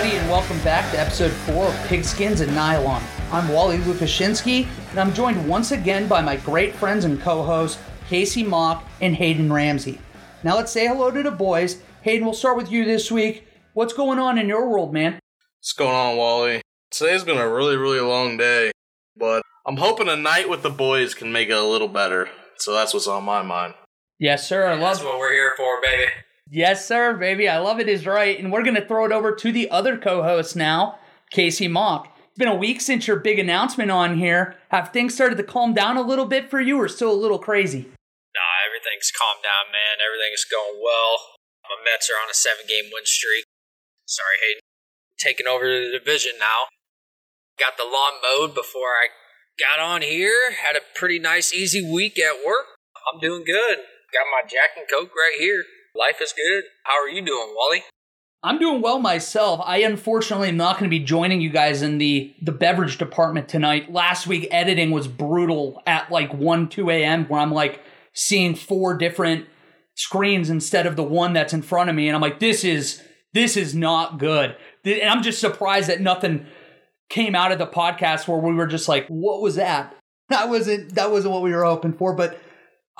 everybody, and welcome back to episode four of Pigskins and Nylon. I'm Wally Lukashinsky, and I'm joined once again by my great friends and co hosts, Casey Mock and Hayden Ramsey. Now let's say hello to the boys. Hayden, we'll start with you this week. What's going on in your world, man? What's going on, Wally? Today's been a really, really long day, but I'm hoping a night with the boys can make it a little better. So that's what's on my mind. Yes, sir. I love That's what we're here for, baby. Yes, sir, baby. I love it is right. And we're going to throw it over to the other co host now, Casey Mock. It's been a week since your big announcement on here. Have things started to calm down a little bit for you or still a little crazy? Nah, everything's calmed down, man. Everything's going well. My Mets are on a seven game win streak. Sorry, Hayden. Taking over the division now. Got the lawn mowed before I got on here. Had a pretty nice, easy week at work. I'm doing good. Got my Jack and Coke right here. Life is good. How are you doing, Wally? I'm doing well myself. I unfortunately am not going to be joining you guys in the the beverage department tonight. Last week editing was brutal at like 1 2 a.m. where I'm like seeing four different screens instead of the one that's in front of me and I'm like this is this is not good. And I'm just surprised that nothing came out of the podcast where we were just like what was that? That wasn't that wasn't what we were hoping for, but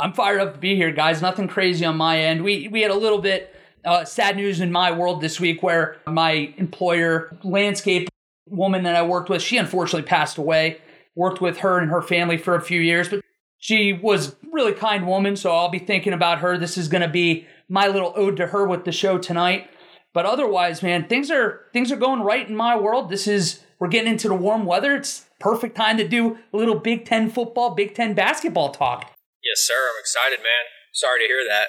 I'm fired up to be here, guys. Nothing crazy on my end. We we had a little bit uh, sad news in my world this week where my employer, landscape woman that I worked with, she unfortunately passed away. Worked with her and her family for a few years, but she was really kind woman. So I'll be thinking about her. This is going to be my little ode to her with the show tonight. But otherwise, man, things are things are going right in my world. This is we're getting into the warm weather. It's perfect time to do a little Big Ten football, Big Ten basketball talk. Yes, sir. I'm excited, man. Sorry to hear that.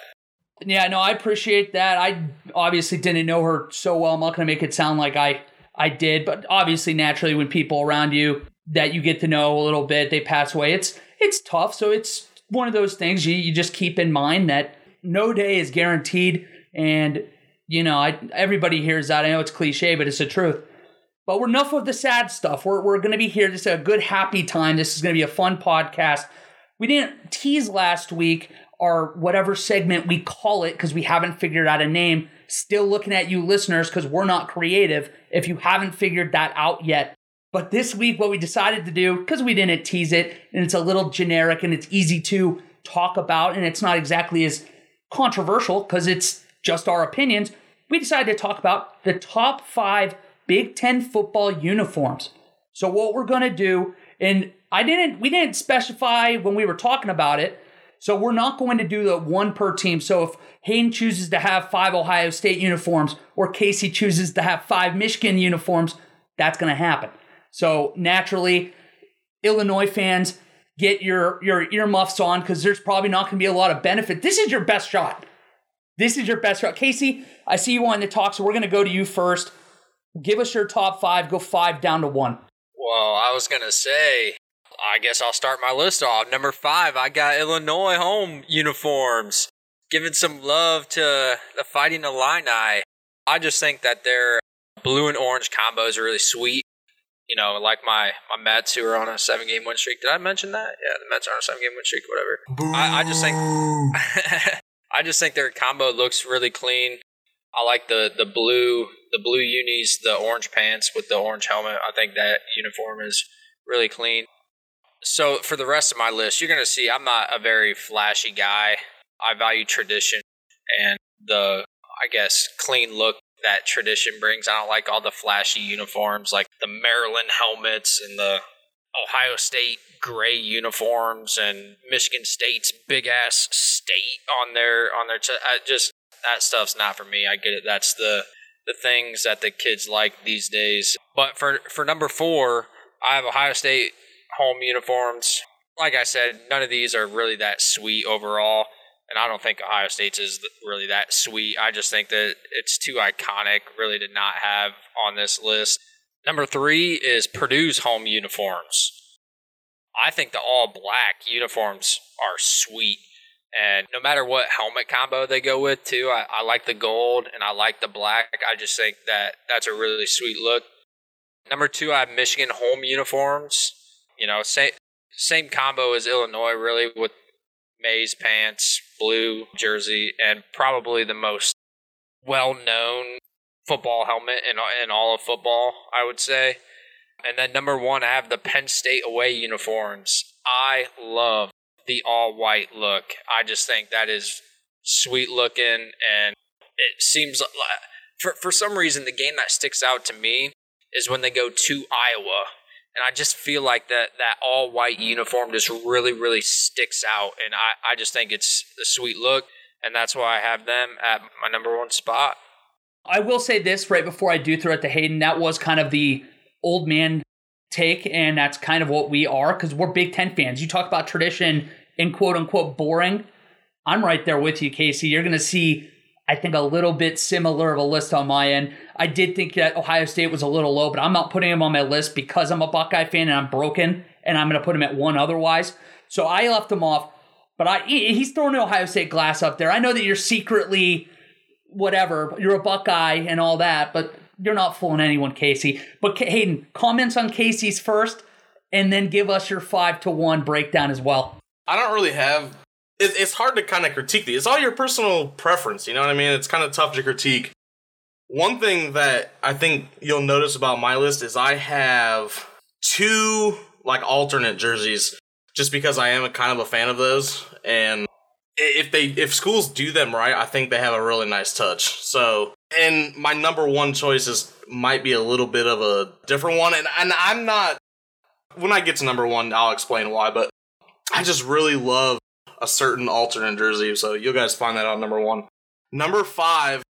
Yeah, no, I appreciate that. I obviously didn't know her so well. I'm not going to make it sound like I I did, but obviously, naturally, when people around you that you get to know a little bit, they pass away. It's it's tough. So it's one of those things you you just keep in mind that no day is guaranteed, and you know, I everybody hears that. I know it's cliche, but it's the truth. But we're enough of the sad stuff. We're we're going to be here. This is a good, happy time. This is going to be a fun podcast. We didn't tease last week or whatever segment we call it because we haven't figured out a name. Still looking at you listeners because we're not creative if you haven't figured that out yet. But this week, what we decided to do, because we didn't tease it and it's a little generic and it's easy to talk about and it's not exactly as controversial because it's just our opinions, we decided to talk about the top five Big Ten football uniforms. So, what we're going to do, and I didn't, we didn't specify when we were talking about it. So we're not going to do the one per team. So if Hayden chooses to have five Ohio State uniforms or Casey chooses to have five Michigan uniforms, that's going to happen. So naturally, Illinois fans, get your your earmuffs on because there's probably not going to be a lot of benefit. This is your best shot. This is your best shot. Casey, I see you wanting to talk, so we're going to go to you first. Give us your top five. Go five down to one. Well, I was going to say, I guess I'll start my list off. Number five, I got Illinois home uniforms. Giving some love to the Fighting Illini. I just think that their blue and orange combos are really sweet. You know, like my, my Mets who are on a seven game win streak. Did I mention that? Yeah, the Mets are on a seven game win streak, whatever. I, I just think I just think their combo looks really clean. I like the, the blue the blue unis, the orange pants with the orange helmet. I think that uniform is really clean. So for the rest of my list, you're gonna see I'm not a very flashy guy. I value tradition and the I guess clean look that tradition brings. I don't like all the flashy uniforms like the Maryland helmets and the Ohio State gray uniforms and Michigan State's big ass state on their on their ch- I just that stuff's not for me. I get it. That's the the things that the kids like these days. But for for number 4, I have Ohio State home uniforms. Like I said, none of these are really that sweet overall, and I don't think Ohio State's is really that sweet. I just think that it's too iconic, really, to not have on this list. Number three is Purdue's home uniforms. I think the all black uniforms are sweet. And no matter what helmet combo they go with, too, I, I like the gold and I like the black. I just think that that's a really sweet look. Number two, I have Michigan home uniforms. You know, same same combo as Illinois, really, with maize pants, blue jersey, and probably the most well known football helmet in in all of football. I would say. And then number one, I have the Penn State away uniforms. I love the all white look. I just think that is sweet looking, and it seems like for for some reason the game that sticks out to me is when they go to Iowa, and I just feel like that that all white uniform just really really sticks out, and I I just think it's a sweet look, and that's why I have them at my number one spot. I will say this right before I do throw it to Hayden. That was kind of the old man take, and that's kind of what we are because we're Big Ten fans. You talk about tradition and quote unquote boring. I'm right there with you, Casey. You're going to see, I think, a little bit similar of a list on my end. I did think that Ohio State was a little low, but I'm not putting him on my list because I'm a Buckeye fan and I'm broken, and I'm going to put him at one otherwise. So I left him off, but I he's throwing Ohio State glass up there. I know that you're secretly whatever, you're a Buckeye and all that, but you're not fooling anyone, Casey. But Hayden, comments on Casey's first, and then give us your five to one breakdown as well. I don't really have. It, it's hard to kind of critique these. It's all your personal preference. You know what I mean? It's kind of tough to critique. One thing that I think you'll notice about my list is I have two like alternate jerseys, just because I am a kind of a fan of those, and if they if schools do them right, I think they have a really nice touch. So, and my number one choice is might be a little bit of a different one, and and I'm not. When I get to number one, I'll explain why. But I just really love a certain alternate jersey, so you guys find that out number one. Number five,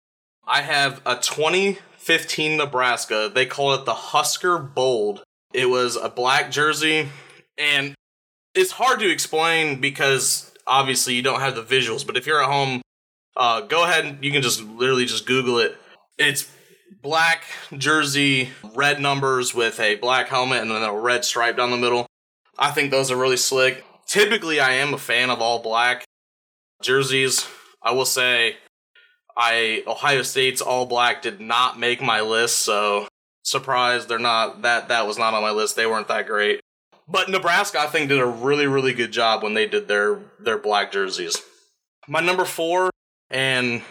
I have a 2015 Nebraska. They call it the Husker Bold. It was a black jersey, and it's hard to explain because obviously you don't have the visuals, but if you're at home, uh, go ahead and you can just literally just Google it. It's black jersey, red numbers with a black helmet and then a red stripe down the middle. I think those are really slick. Typically, I am a fan of all black jerseys. I will say, I Ohio State's all black did not make my list, so surprised they're not that that was not on my list. They weren't that great. But Nebraska, I think, did a really, really good job when they did their their black jerseys. My number four, and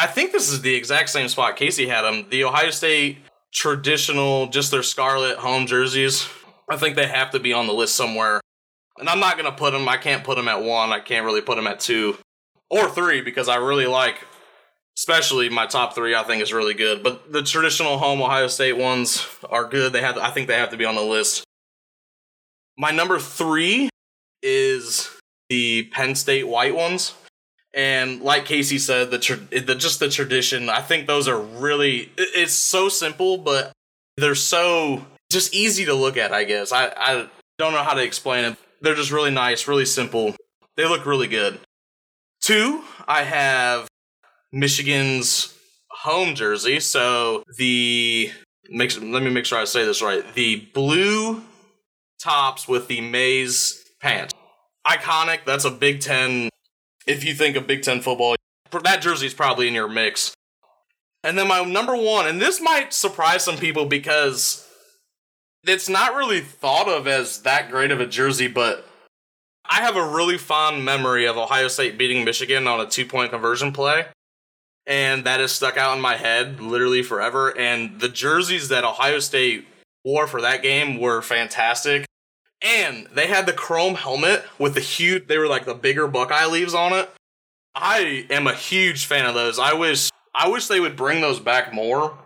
I think this is the exact same spot Casey had them. The Ohio State traditional, just their scarlet home jerseys. I think they have to be on the list somewhere. And I'm not gonna put them. I can't put them at one. I can't really put them at two or three because I really like, especially my top three. I think is really good. But the traditional home Ohio State ones are good. They have. I think they have to be on the list. My number three is the Penn State white ones. And like Casey said, the, tra- the just the tradition. I think those are really. It's so simple, but they're so just easy to look at. I guess I I don't know how to explain it. They're just really nice, really simple. They look really good. Two, I have Michigan's home jersey. So the make let me make sure I say this right. The blue tops with the maize pants. Iconic. That's a Big Ten. If you think of Big Ten football, that jersey's probably in your mix. And then my number one, and this might surprise some people because it's not really thought of as that great of a jersey, but I have a really fond memory of Ohio State beating Michigan on a two point conversion play. And that has stuck out in my head literally forever. And the jerseys that Ohio State wore for that game were fantastic. And they had the chrome helmet with the huge, they were like the bigger Buckeye leaves on it. I am a huge fan of those. I wish, I wish they would bring those back more.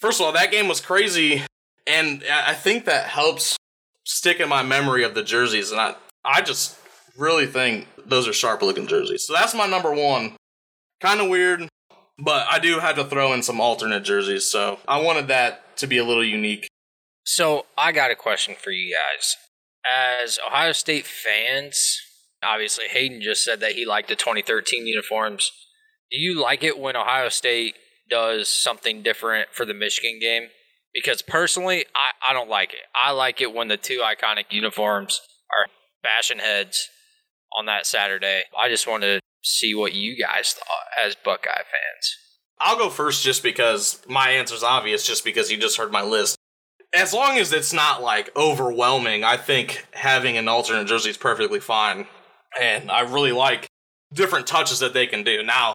First of all, that game was crazy, and I think that helps stick in my memory of the jerseys. And I, I just really think those are sharp looking jerseys. So that's my number one. Kind of weird, but I do have to throw in some alternate jerseys. So I wanted that to be a little unique. So I got a question for you guys. As Ohio State fans, obviously Hayden just said that he liked the 2013 uniforms. Do you like it when Ohio State does something different for the Michigan game? Because personally, I, I don't like it. I like it when the two iconic uniforms are bashing heads on that Saturday. I just wanted to see what you guys thought as Buckeye fans. I'll go first just because my answer's obvious, just because you just heard my list as long as it's not like overwhelming, I think having an alternate jersey is perfectly fine. And I really like different touches that they can do. Now,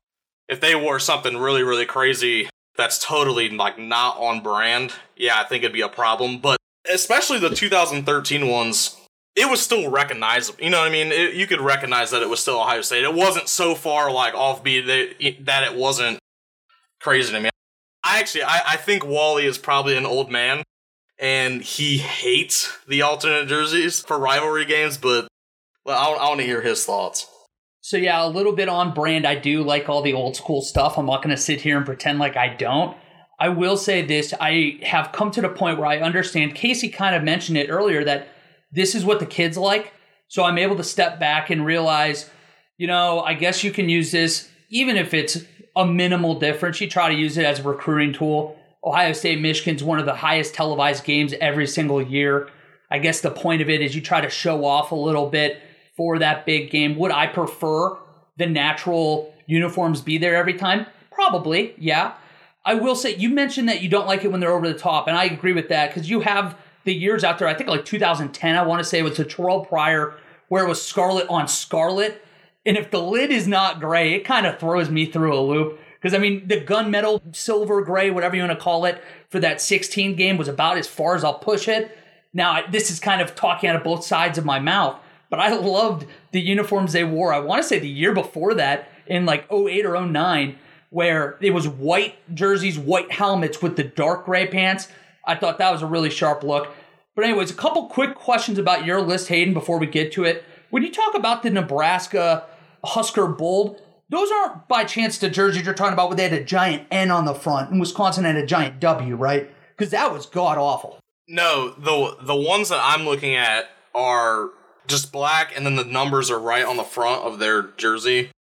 if they wore something really, really crazy that's totally like not on brand, yeah, I think it'd be a problem. But especially the 2013 ones, it was still recognizable. You know what I mean? It, you could recognize that it was still Ohio State. It wasn't so far like offbeat that, that it wasn't crazy to me. I actually, I, I think Wally is probably an old man, and he hates the alternate jerseys for rivalry games. But well, I, I want to hear his thoughts. So yeah, a little bit on brand. I do like all the old school stuff. I'm not going to sit here and pretend like I don't. I will say this: I have come to the point where I understand. Casey kind of mentioned it earlier that this is what the kids like. So I'm able to step back and realize, you know, I guess you can use this even if it's a minimal difference. You try to use it as a recruiting tool. Ohio State Michigan's one of the highest televised games every single year. I guess the point of it is you try to show off a little bit for that big game. Would I prefer the natural uniforms be there every time? Probably, yeah. I will say, you mentioned that you don't like it when they're over the top, and I agree with that because you have the years out there, I think like 2010, I want to say it was a Terrelle Pryor where it was scarlet on scarlet. And if the lid is not gray, it kind of throws me through a loop. Because I mean, the gunmetal, silver, gray, whatever you want to call it, for that 16 game was about as far as I'll push it. Now, this is kind of talking out of both sides of my mouth but I loved the uniforms they wore. I want to say the year before that, in like 08 or 09, where it was white jerseys, white helmets with the dark gray pants. I thought that was a really sharp look. But, anyways, a couple quick questions about your list, Hayden, before we get to it. When you talk about the Nebraska Husker Bold, those aren't by chance the jerseys you're talking about where they had a giant N on the front and Wisconsin had a giant W, right? Because that was god awful. No, the the ones that I'm looking at are just black, and then the numbers are right on the front of their jersey,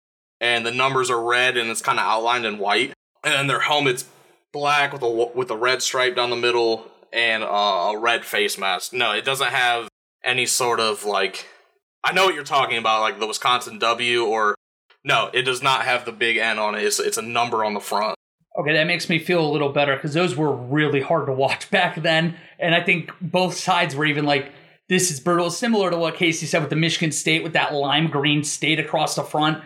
and the numbers are red, and it's kind of outlined in white, and then their helmet's black with a with a red stripe down the middle and uh, a red face mask. No, it doesn't have any sort of like. I know what you're talking about, like the Wisconsin W, or no, it does not have the big N on it. It's it's a number on the front. Okay, that makes me feel a little better because those were really hard to watch back then, and I think both sides were even like this is brutal. Similar to what Casey said with the Michigan State with that lime green state across the front.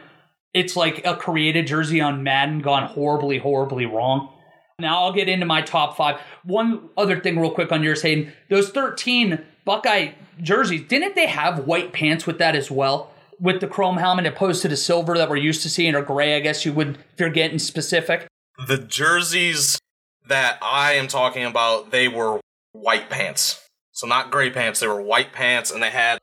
It's like a created jersey on Madden gone horribly, horribly wrong. Now I'll get into my top five. One other thing, real quick, on yours, Hayden. Those 13 Buckeye jerseys, didn't they have white pants with that as well? With the chrome helmet opposed to the silver that we're used to seeing, or gray, I guess you would, if you're getting specific. The jerseys that I am talking about, they were white pants. So not gray pants, they were white pants, and they had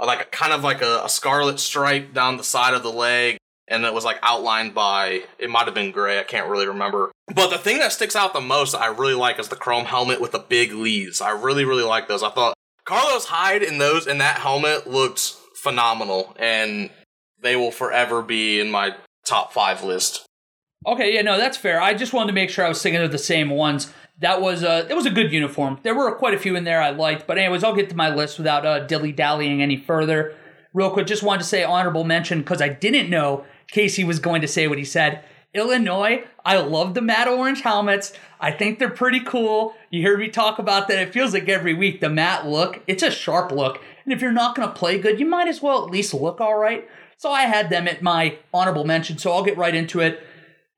a, like a, kind of like a, a scarlet stripe down the side of the leg, and it was like outlined by it might have been gray. I can't really remember. But the thing that sticks out the most I really like is the chrome helmet with the big leaves. I really really like those. I thought Carlos Hyde in those in that helmet looked phenomenal, and they will forever be in my top five list. Okay, yeah, no, that's fair. I just wanted to make sure I was thinking of the same ones that was a it was a good uniform. There were quite a few in there I liked, but anyways, I'll get to my list without uh, dilly dallying any further. Real quick, just wanted to say honorable mention because I didn't know Casey was going to say what he said. Illinois, I love the matte orange helmets. I think they're pretty cool. You hear me talk about that. It feels like every week the matte look, it's a sharp look. And if you're not going to play good, you might as well at least look all right. So I had them at my honorable mention, so I'll get right into it.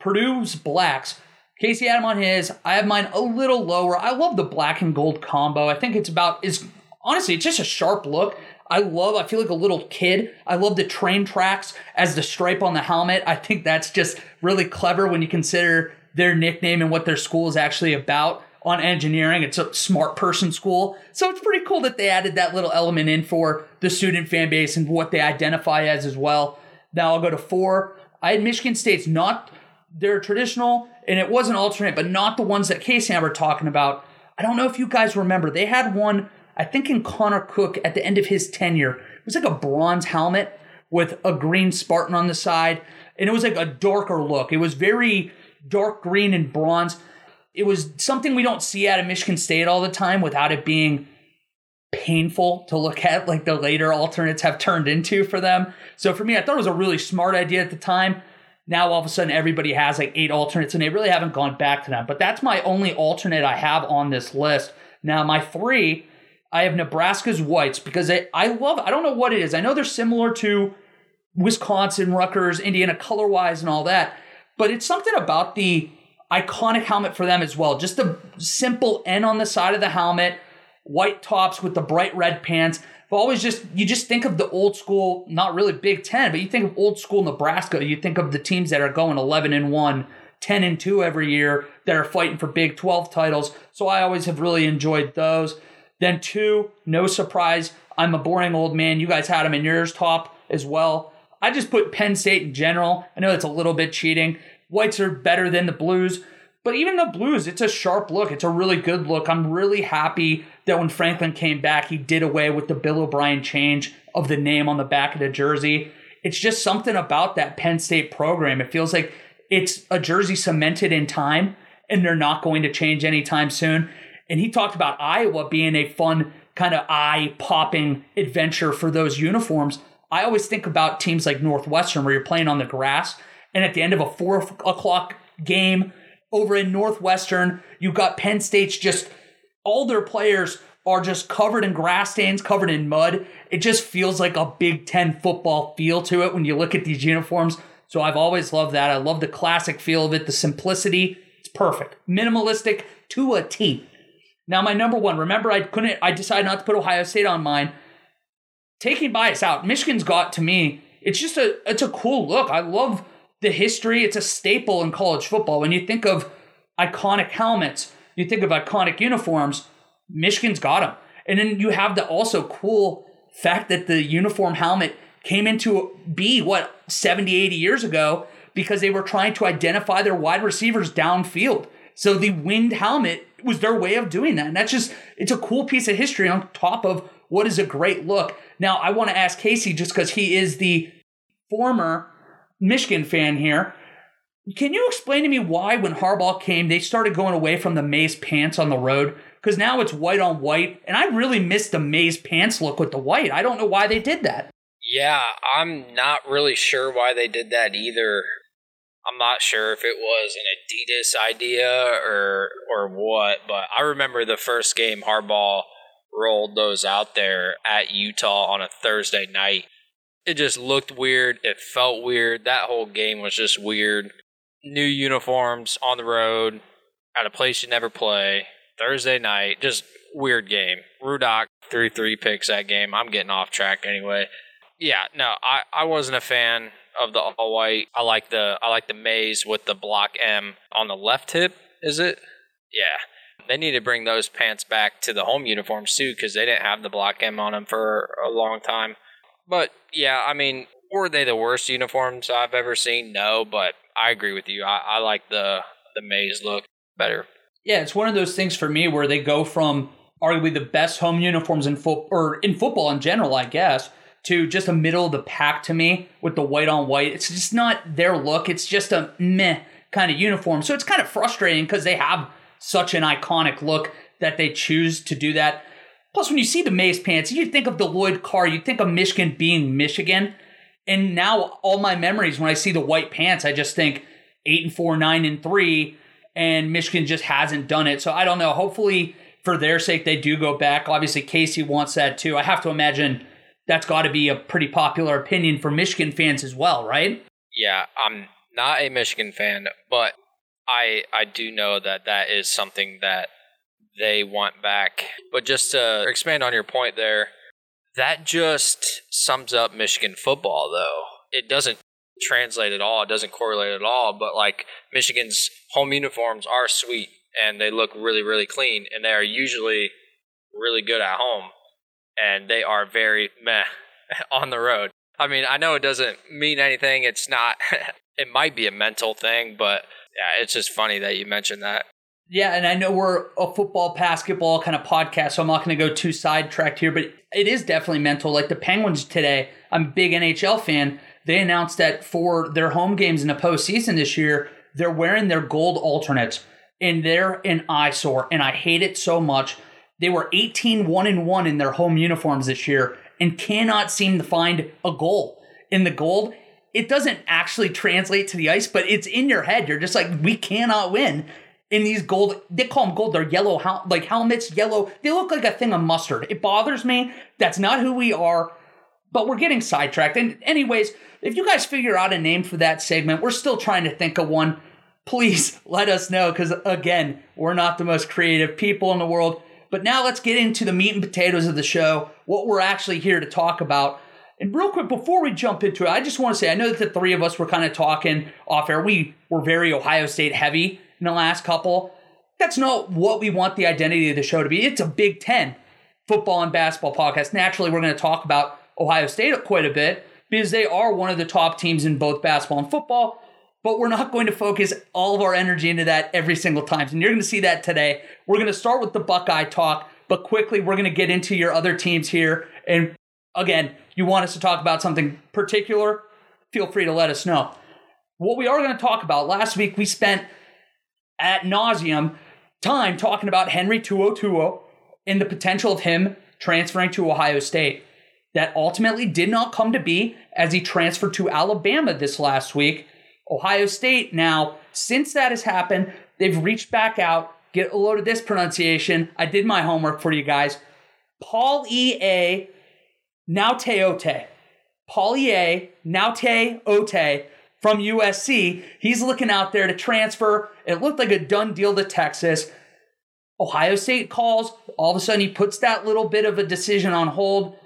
Purdue's blacks. Casey had him on his. I have mine a little lower. I love the black and gold combo. I think it's about is honestly it's just a sharp look. I love. I feel like a little kid. I love the train tracks as the stripe on the helmet. I think that's just really clever when you consider their nickname and what their school is actually about on engineering. It's a smart person school. So it's pretty cool that they added that little element in for the student fan base and what they identify as as well. Now I'll go to four. I had Michigan State's not their traditional and it was an alternate, but not the ones that Casey and I were talking about. I don't know if you guys remember. They had one, I think, in Connor Cook at the end of his tenure. It was like a bronze helmet with a green Spartan on the side, and it was like a darker look. It was very dark green and bronze. It was something we don't see out of Michigan State all the time without it being painful to look at, like the later alternates have turned into for them. So for me, I thought it was a really smart idea at the time. Now all of a sudden everybody has like eight alternates and they really haven't gone back to them. But that's my only alternate I have on this list. Now my three, I have Nebraska's whites because I, I love I don't know what it is. I know they're similar to Wisconsin, Rutgers, Indiana color wise and all that, but it's something about the iconic helmet for them as well. Just the simple N on the side of the helmet, white tops with the bright red pants. But always just you just think of the old school, not really Big Ten, but you think of old school Nebraska. You think of the teams that are going 11 and 1, 10 and 2 every year that are fighting for Big 12 titles. So I always have really enjoyed those. Then two, no surprise, I'm a boring old man. You guys had them in yours top as well. I just put Penn State in general. I know it's a little bit cheating. Whites are better than the blues, but even the blues, it's a sharp look. It's a really good look. I'm really happy that when Franklin came back, he did away with the Bill O'Brien change of the name on the back of the jersey. It's just something about that Penn State program. It feels like it's a jersey cemented in time and they're not going to change anytime soon. And he talked about Iowa being a fun kind of eye popping adventure for those uniforms. I always think about teams like Northwestern where you're playing on the grass and at the end of a four o'clock game over in Northwestern, you've got Penn State's just all their players are just covered in grass stains, covered in mud. It just feels like a Big Ten football feel to it when you look at these uniforms. So I've always loved that. I love the classic feel of it, the simplicity. It's perfect. Minimalistic to a T. Now, my number one, remember, I couldn't, I decided not to put Ohio State on mine. Taking bias out, Michigan's got to me, it's just a, it's a cool look. I love the history. It's a staple in college football. When you think of iconic helmets, you think of iconic uniforms, Michigan's got them. And then you have the also cool fact that the uniform helmet came into be what 70, 80 years ago because they were trying to identify their wide receivers downfield. So the winged helmet was their way of doing that. And that's just, it's a cool piece of history on top of what is a great look. Now, I want to ask Casey, just because he is the former Michigan fan here. Can you explain to me why, when Harbaugh came, they started going away from the maize pants on the road? Because now it's white on white, and I really missed the maize pants look with the white. I don't know why they did that. Yeah, I'm not really sure why they did that either. I'm not sure if it was an Adidas idea or or what, but I remember the first game Harbaugh rolled those out there at Utah on a Thursday night. It just looked weird. It felt weird. That whole game was just weird. New uniforms on the road at a place you never play. Thursday night, just weird game. Rudock three three picks that game. I'm getting off track anyway. Yeah, no, I, I wasn't a fan of the all white. I like the I like the maize with the block M on the left hip. Is it? Yeah. They need to bring those pants back to the home uniforms too because they didn't have the block M on them for a long time. But yeah, I mean, were they the worst uniforms I've ever seen? No, but I agree with you. I, I like the the maize look better. Yeah, it's one of those things for me where they go from arguably the best home uniforms in foot or in football in general, I guess, to just a middle of the pack to me with the white on white. It's just not their look. It's just a meh kind of uniform. So it's kind of frustrating because they have such an iconic look that they choose to do that. Plus, when you see the maize pants, you think of the Lloyd Carr, you think of Michigan being Michigan. And now all my memories when I see the white pants, I just think eight and four, nine and three, and Michigan just hasn't done it. So I don't know. Hopefully, for their sake, they do go back. Obviously, Casey wants that too. I have to imagine that's got to be a pretty popular opinion for Michigan fans as well, right? Yeah, I'm not a Michigan fan, but I I do know that that is something that they want back. But just to expand on your point there, that just sums up Michigan football though. It doesn't translate at all, it doesn't correlate at all, but like Michigan's home uniforms are sweet and they look really really clean and they are usually really good at home and they are very meh on the road. I mean, I know it doesn't mean anything. It's not. it might be a mental thing, but yeah, it's just funny that you mentioned that. Yeah, and I know we're a football, basketball kind of podcast, so I'm not going to go too sidetracked here, but it is definitely mental. Like the Penguins today, I'm a big NHL fan. They announced that for their home games in the postseason this year, they're wearing their gold alternates, and they're an eyesore, and I hate it so much. They were 18 1 and 1 in their home uniforms this year and cannot seem to find a goal. In the gold, it doesn't actually translate to the ice, but it's in your head. You're just like, we cannot win in these gold. They call them gold. They're yellow, like helmets, yellow. They look like a thing of mustard. It bothers me. That's not who we are. But we're getting sidetracked. And anyways, if you guys figure out a name for that segment, we're still trying to think of one. please let us know because, again, we're not the most creative people in the world. But now let's get into the meat and potatoes of the show, what we're actually here to talk about. And real quick, before we jump into it, I just want to say I know that the three of us were kind of talking off air. We were very Ohio State heavy in the last couple. That's not what we want the identity of the show to be. It's a Big Ten football and basketball podcast. Naturally, we're going to talk about Ohio State quite a bit because they are one of the top teams in both basketball and football. But we're not going to focus all of our energy into that every single time. And you're going to see that today. We're going to start with the Buckeye talk, but quickly we're going to get into your other teams here. And again, you want us to talk about something particular, feel free to let us know. What we are going to talk about last week, we spent at nauseum time talking about Henry To'oTo'o oh oh and the potential of him transferring to Ohio State. That ultimately did not come to be as he transferred to Alabama this last week. Ohio State now, since that has happened, they've reached back out. Get a load of this pronunciation. I did my homework for you guys. Paul E. A. Now Teote. Paul E. A. Now Teote from USC. He's looking out there to transfer. It looked like a done deal to Texas. Ohio State calls. All of a sudden, he puts that little bit of a decision on hold.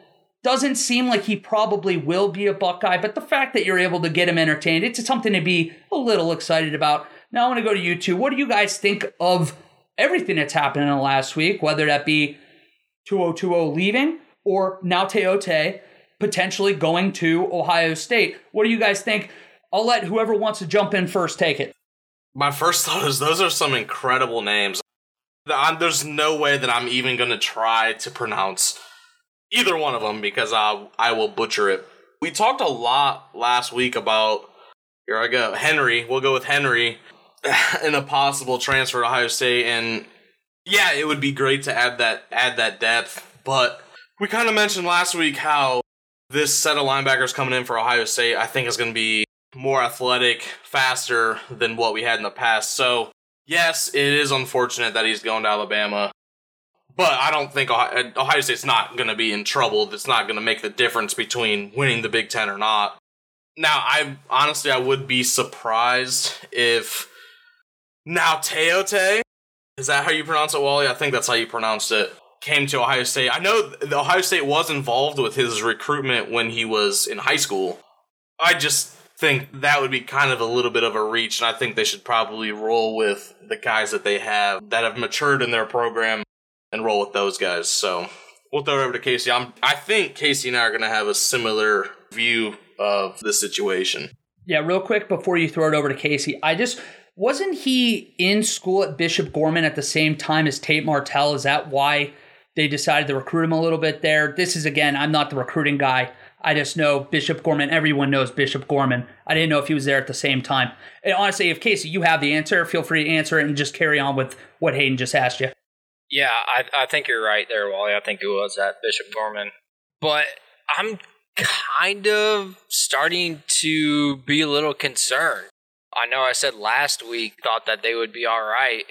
Doesn't seem like he probably will be a Buckeye, but the fact that you're able to get him entertained, it's something to be a little excited about. Now, I want to go to you two. What do you guys think of everything that's happened in the last week, whether that be To'oTo'o leaving or Gaoteote potentially going to Ohio State? What do you guys think? I'll let whoever wants to jump in first take it. My first thought is those are some incredible names. I'm, there's no way that I'm even going to try to pronounce either one of them because I I will butcher it. We talked a lot last week about here I go Henry. We'll go with Henry in a possible transfer to Ohio State, and yeah, it would be great to add that add that depth. But we kind of mentioned last week how this set of linebackers coming in for Ohio State, I think, is going to be more athletic, faster than what we had in the past. So yes, it is unfortunate that he's going to Alabama. But I don't think Ohio, State's not going to be in trouble. That's not going to make the difference between winning the Big Ten or not. Now, I honestly, I would be surprised if Gaoteote, is that how you pronounce it, Wally? I think that's how you pronounced it. Came to Ohio State. I know the Ohio State was involved with his recruitment when he was in high school. I just think that would be kind of a little bit of a reach, and I think they should probably roll with the guys that they have that have matured in their program and roll with those guys. So we'll throw it over to Casey. I'm, I think Casey and I are going to have a similar view of the situation. Yeah, real quick before you throw it over to Casey, I just wasn't he in school at Bishop Gorman at the same time as Tate Martell? Is that why they decided to recruit him a little bit there? This is again, I'm not the recruiting guy. I just know Bishop Gorman. Everyone knows Bishop Gorman. I didn't know if he was there at the same time. And honestly, if Casey, you have the answer, feel free to answer it and just carry on with what Hayden just asked you. Yeah, I, I think you're right there, Wally. I think it was at Bishop Gorman. But I'm kind of starting to be a little concerned. I know I said last week thought that they would be all right,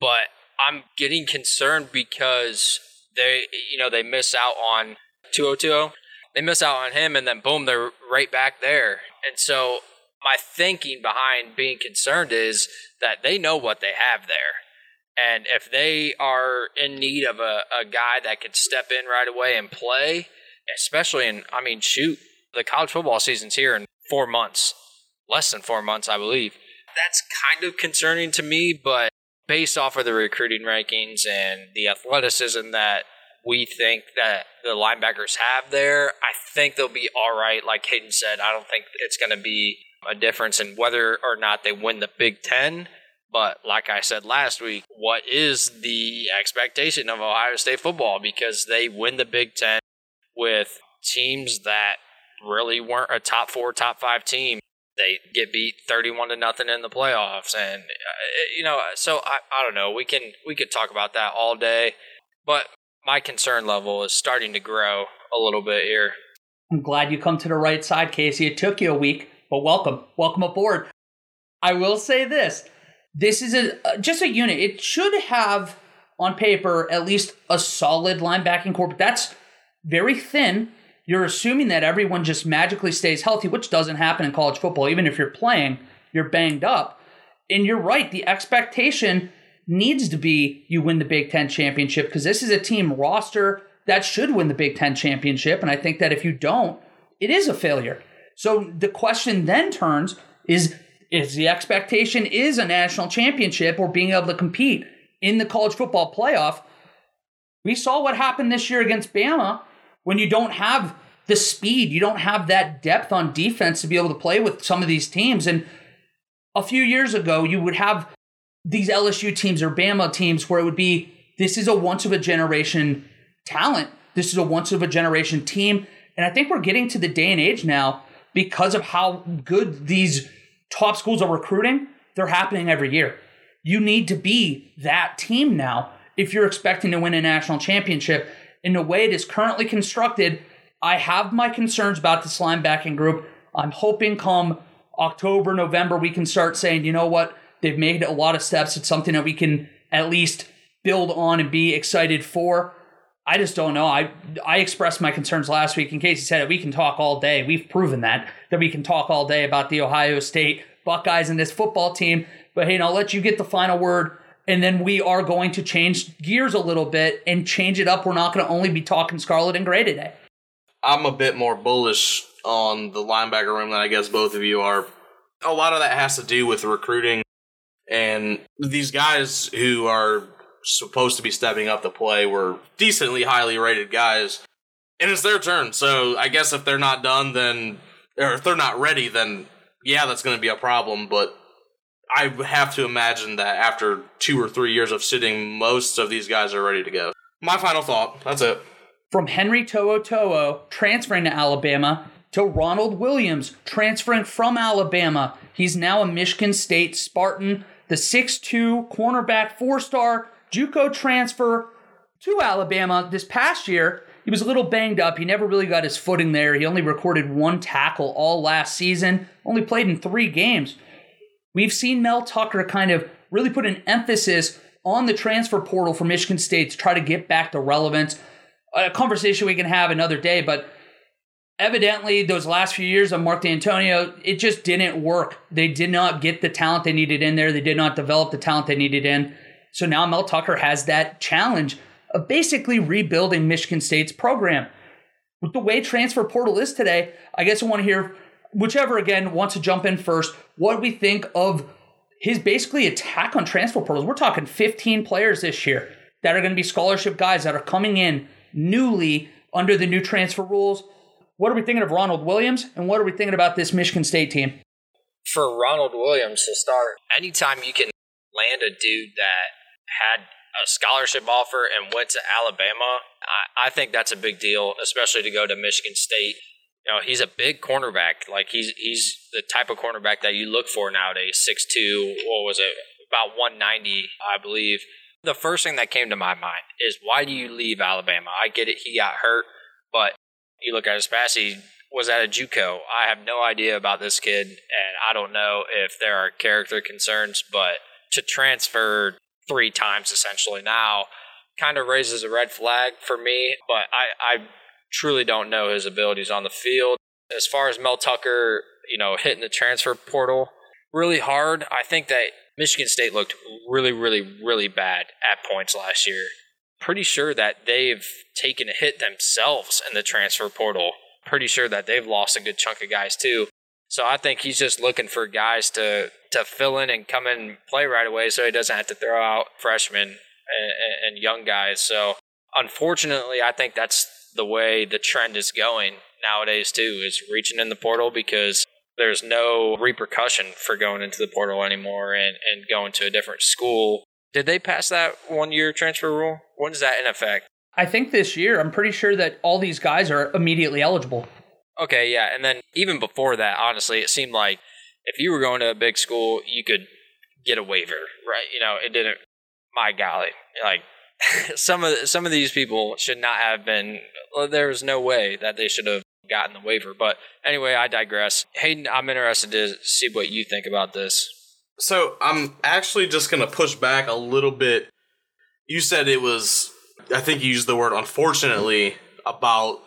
but I'm getting concerned because they, you know, they miss out on 2020. They miss out on him, and then boom, they're right back there. And so my thinking behind being concerned is that they know what they have there. And if they are in need of a, a guy that can step in right away and play, especially in, I mean, shoot, the college football season's here in four months, less than four months, I believe. That's kind of concerning to me, but based off of the recruiting rankings and the athleticism that we think that the linebackers have there, I think they'll be all right. Like Hayden said, I don't think it's going to be a difference in whether or not they win the Big Ten. But like I said last week, what is the expectation of Ohio State football? Because they win the Big Ten with teams that really weren't a top four, top five team. They get beat thirty-one to nothing in the playoffs, and uh, you know, so I, I don't know. We can we could talk about that all day, but my concern level is starting to grow a little bit here. I'm glad you come to the right side, Casey. It took you a week, but welcome, welcome aboard. I will say this: this is a just a unit. It should have on paper at least a solid linebacking core, but that's very thin. You're assuming that everyone just magically stays healthy, which doesn't happen in college football. Even if you're playing, you're banged up. And you're right, the expectation needs to be you win the Big Ten championship because this is a team roster that should win the Big Ten championship. And I think that if you don't, it is a failure. So the question then turns is is the expectation is a national championship or being able to compete in the college football playoff. We saw what happened this year against Bama when you don't have the speed, you don't have that depth on defense to be able to play with some of these teams. And a few years ago, you would have these LSU teams or Bama teams where it would be this is a once of a generation talent. This is a once of a generation team. And I think we're getting to the day and age now because of how good these top schools are recruiting. They're happening every year. You need to be that team now if you're expecting to win a national championship. In the way it is currently constructed, I have my concerns about this linebacking group. I'm hoping come October, November, we can start saying, you know what, they've made a lot of steps. It's something that we can at least build on and be excited for. I just don't know. I I expressed my concerns last week. In case you said it, we can talk all day. We've proven that that we can talk all day about the Ohio State Buckeyes and this football team. But hey, I'll let you get the final word, and then we are going to change gears a little bit and change it up. We're not going to only be talking Scarlet and Gray today. I'm a bit more bullish on the linebacker room than I guess both of you are. A lot of that has to do with recruiting and these guys who are supposed to be stepping up to play were decently highly rated guys. And it's their turn. So I guess if they're not done, then, or if they're not ready, then yeah, that's going to be a problem. But I have to imagine that after two or three years of sitting, most of these guys are ready to go. My final thought. That's it. From Henry To'oTo'o transferring to Alabama to Ronald Williams transferring from Alabama. He's now a Michigan State Spartan, the 6'2 cornerback, four star Juco transfer to Alabama this past year. He was a little banged up. He never really got his footing there. He only recorded one tackle all last season, only played in three games. We've seen Mel Tucker kind of really put an emphasis on the transfer portal for Michigan State to try to get back to relevance. A conversation we can have another day, but evidently those last few years of Mark Dantonio, it just didn't work. They did not get the talent they needed in there. They did not develop the talent they needed in. So now Mel Tucker has that challenge of basically rebuilding Michigan State's program. With the way transfer portal is today, I guess I want to hear whichever again wants to jump in first, what we think of his basically attack on transfer portals. We're talking 15 players this year that are going to be scholarship guys that are coming in newly under the new transfer rules. What are we thinking of Ronald Williams, and what are we thinking about this Michigan State team? For Ronald Williams to start, anytime you can land a dude that had a scholarship offer and went to Alabama, I, I think that's a big deal, especially to go to Michigan State. You know, he's a big cornerback. Like he's he's the type of cornerback that you look for nowadays. Six two, what was it? About one ninety, I believe. The first thing that came to my mind is why do you leave Alabama? I get it, he got hurt, but you look at his past, he was at a JUCO. I have no idea about this kid, and I don't know if there are character concerns, but to transfer three times essentially now kind of raises a red flag for me. But I, I truly don't know his abilities on the field. As far as Mel Tucker, you know, hitting the transfer portal really hard, I think that Michigan State looked really, really, really bad at points last year pretty sure that they've taken a hit themselves in the transfer portal. Pretty sure that they've lost a good chunk of guys too. So I think he's just looking for guys to to fill in and come in and play right away, so he doesn't have to throw out freshmen and, and young guys. So unfortunately, I think that's the way the trend is going nowadays too. Is reaching in the portal because there's no repercussion for going into the portal anymore and, and going to a different school did they pass that one year transfer rule? When is that in effect? I think this year, I'm pretty sure that all these guys are immediately eligible. Okay, yeah. And then even before that, honestly, it seemed like if you were going to a big school, you could get a waiver, right? You know, it didn't. My golly, like some of some of these people should not have been. Well, there was no way that they should have gotten the waiver. But anyway, I digress. Hayden, I'm interested to see what you think about this. So I'm actually just gonna push back a little bit. You said it was, I think you used the word unfortunately about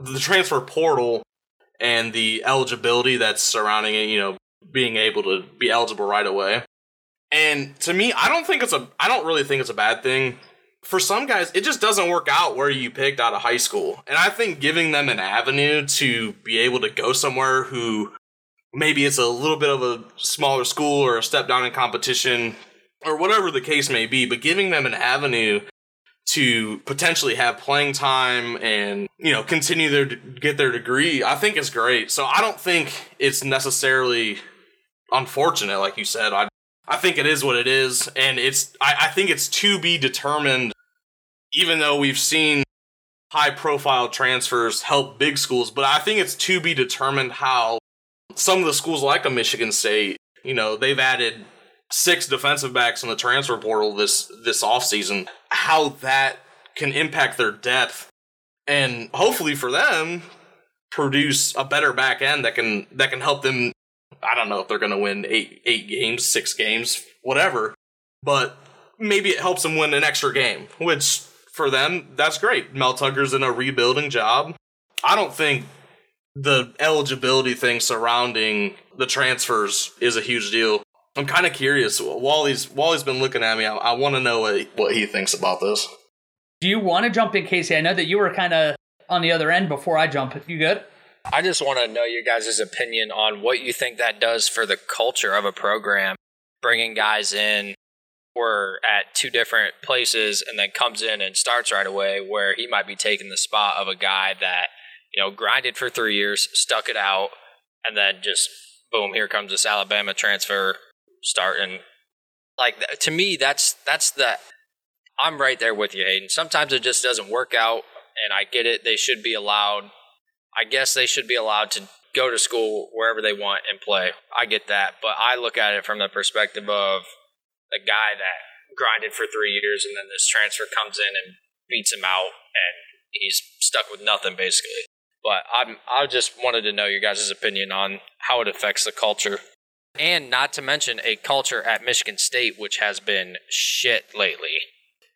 the transfer portal and the eligibility that's surrounding it. You know, being able to be eligible right away. And to me, I don't think it's a I don't really think it's a bad thing. For some guys, it just doesn't work out where you picked out of high school. And I think giving them an avenue to be able to go somewhere who maybe it's a little bit of a smaller school or a step down in competition or whatever the case may be, but giving them an avenue to potentially have playing time and you know continue their get their degree i think is great. So i don't think it's necessarily unfortunate like you said. I i think it is what it is. And it's i, I think it's to be determined even though we've seen high profile transfers help big schools but i think it's to be determined how some of the schools like a michigan state you know they've added six defensive backs in the transfer portal this this offseason, how that can impact their depth and hopefully for them produce a better back end that can that can help them I don't know if they're going to win 8 8 games, 6 games, whatever, but maybe it helps them win an extra game, which for them that's great. Mel Tucker's in a rebuilding job. I don't think the eligibility thing surrounding the transfers is a huge deal. I'm kind of curious. Wally's Wally's been looking at me. I, I want to know what, what he thinks about this. Do you want to jump in, Casey? I know that you were kind of on the other end before I jump. You good? I just want to know your guys' opinion on what you think that does for the culture of a program. Bringing guys in, we're at two different places, and then comes in and starts right away, where he might be taking the spot of a guy that you know grinded for three years, stuck it out, and then just boom, here comes this Alabama transfer starting. Like to me, that's that's the. I'm right there with you, Hayden. Sometimes it just doesn't work out, and I get it. They should be allowed. I guess they should be allowed to go to school wherever they want and play. I get that, but I look at it from the perspective of the guy that grinded for three years, and then this transfer comes in and beats him out, and he's stuck with nothing basically. But I'm I just wanted to know your guys' opinion on how it affects the culture and not to mention a culture at Michigan State which has been shit lately.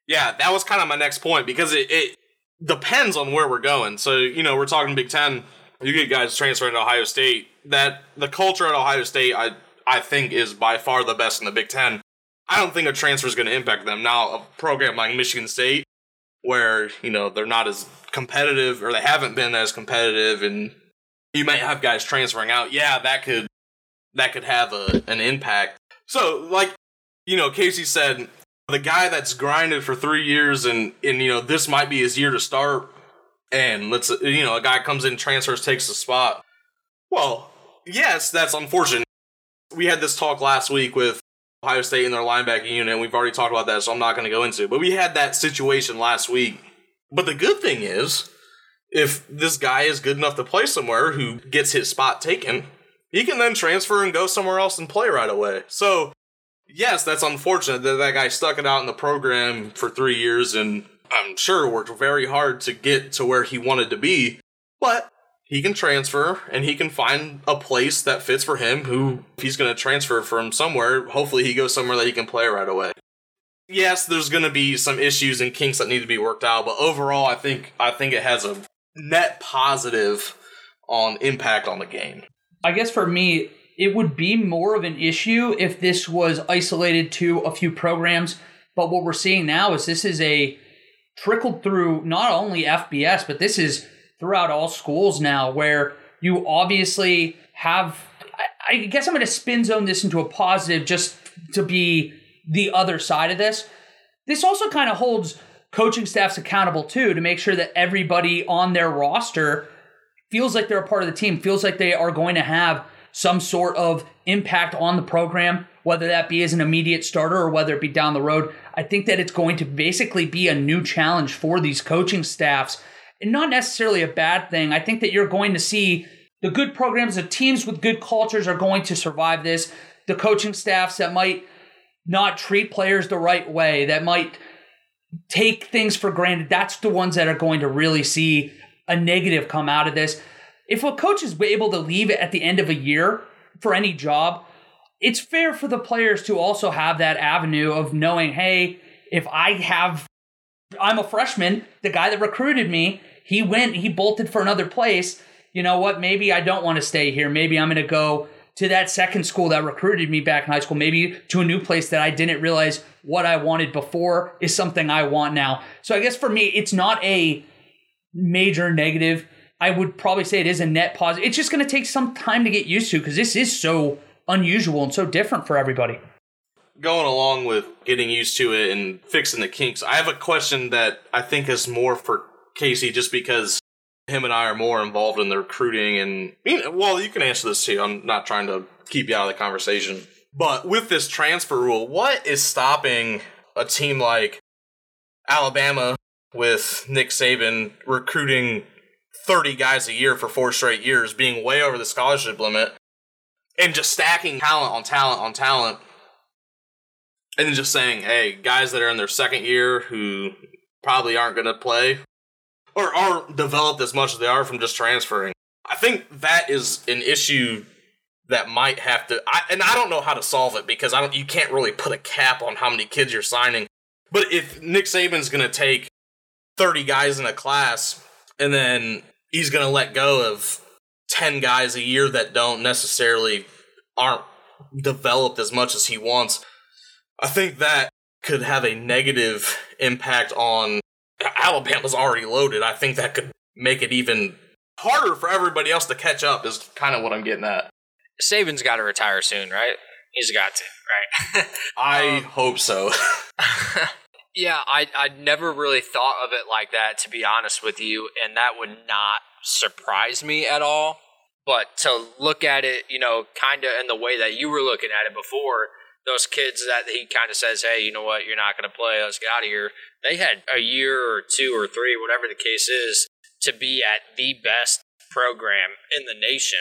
Yeah, that was kind of my next point because it, it depends on where we're going. So, you know, we're talking Big Ten. You get guys transferring to Ohio State. That the culture at Ohio State, I I think, is by far the best in the Big Ten. I don't think a transfer is going to impact them. Now, a program like Michigan State, where you know they're not as competitive or they haven't been as competitive, and you might have guys transferring out. Yeah, that could that could have a, an impact. So, like, you know, Casey said, the guy that's grinded for three years and, and, you know, this might be his year to start, and let's, you know, a guy comes in, transfers, takes the spot. Well, yes, that's unfortunate. We had this talk last week with Ohio State and their linebacking unit, we've already talked about that, so I'm not going to go into it. But we had that situation last week. But the good thing is, if this guy is good enough to play somewhere who gets his spot taken, he can then transfer and go somewhere else and play right away. So, yes, that's unfortunate that that guy stuck it out in the program for three years and I'm sure worked very hard to get to where he wanted to be. But he can transfer and he can find a place that fits for him who he's going to transfer from somewhere hopefully he goes somewhere that he can play right away yes there's going to be some issues and kinks that need to be worked out but overall i think i think it has a net positive on impact on the game I guess for me, it would be more of an issue if this was isolated to a few programs. But what we're seeing now is this is a trickled through not only FBS, but this is throughout all schools now where you obviously have. I, I guess I'm going to spin zone this into a positive just to be the other side of this. This also kind of holds coaching staffs accountable too to make sure that everybody on their roster feels like they're a part of the team, feels like they are going to have some sort of impact on the program, whether that be as an immediate starter or whether it be down the road. I think that it's going to basically be a new challenge for these coaching staffs not necessarily a bad thing. I think that you're going to see the good programs, the teams with good cultures are going to survive this. The coaching staffs that might not treat players the right way, that might take things for granted, that's the ones that are going to really see a negative come out of this. If a coach is able to leave at the end of a year for any job, it's fair for the players to also have that avenue of knowing, hey, if I have, I'm a freshman, the guy that recruited me, he went, he bolted for another place. You know what? Maybe I don't want to stay here. Maybe I'm going to go to that second school that recruited me back in high school, maybe to a new place that I didn't realize what I wanted before is something I want now. So I guess for me, it's not a major negative. I would probably say it is a net positive. It's just going to take some time to get used to because this is so unusual and so different for everybody. Going along with getting used to it and fixing the kinks, I have a question that I think is more for Casey just because him and I are more involved in the recruiting and you know, well, you can answer this too. I'm not trying to keep you out of the conversation. But with this transfer rule, what is stopping a team like Alabama with Nick Saban recruiting 30 guys a year for four straight years, being way over the scholarship limit, and just stacking talent on talent on talent, and then just saying, hey, guys that are in their second year who probably aren't going to play or aren't developed as much as they are from just transferring. I think that is an issue that might have to I, and I don't know how to solve it because I don't you can't really put a cap on how many kids you're signing. But if Nick Saban's going to take 30 guys in a class and then he's going to let go of 10 guys a year that don't necessarily aren't developed as much as he wants, I think that could have a negative impact on Alabama's already loaded. I think that could make it even harder for everybody else to catch up is kind of what I'm getting at. Saban's got to retire soon, right? He's got to, right? I um, hope so. yeah, I I never really thought of it like that to be honest with you, and that would not surprise me at all. But to look at it, you know, kind of in the way that you were looking at it before, those kids that he kind of says, "Hey, you know what? You're not going to play. Let's get out of here." They had a year or two or three, whatever the case is, to be at the best program in the nation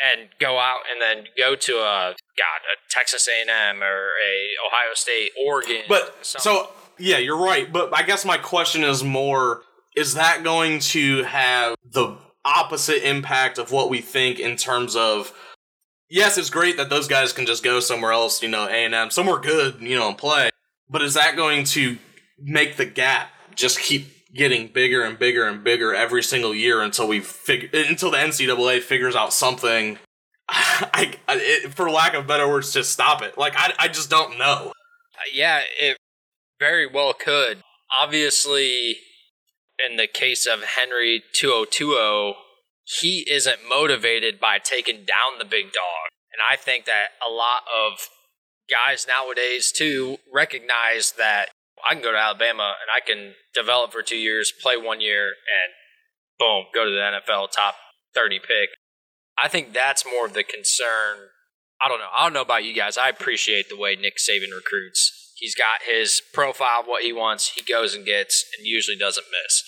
and go out and then go to a God, a Texas A&M or a Ohio State, Oregon. But so yeah, you're right. But I guess my question is more: Is that going to have the opposite impact of what we think in terms of? Yes, it's great that those guys can just go somewhere else, you know, A and M, somewhere good, you know, and play. But is that going to make the gap just keep getting bigger and bigger and bigger every single year until we figure until the NCAA figures out something. I, I it, for lack of better words, just stop it. Like I, I just don't know. Yeah, it very well could. Obviously, in the case of Henry 2020, he isn't motivated by taking down the big dog. And I think that a lot of guys nowadays, too, recognize that I can go to Alabama and I can develop for two years, play one year, and boom, go to the NFL top 30 pick. I think that's more of the concern. I don't know. I don't know about you guys. I appreciate the way Nick Saban recruits. He's got his profile what he wants. He goes and gets and usually doesn't miss.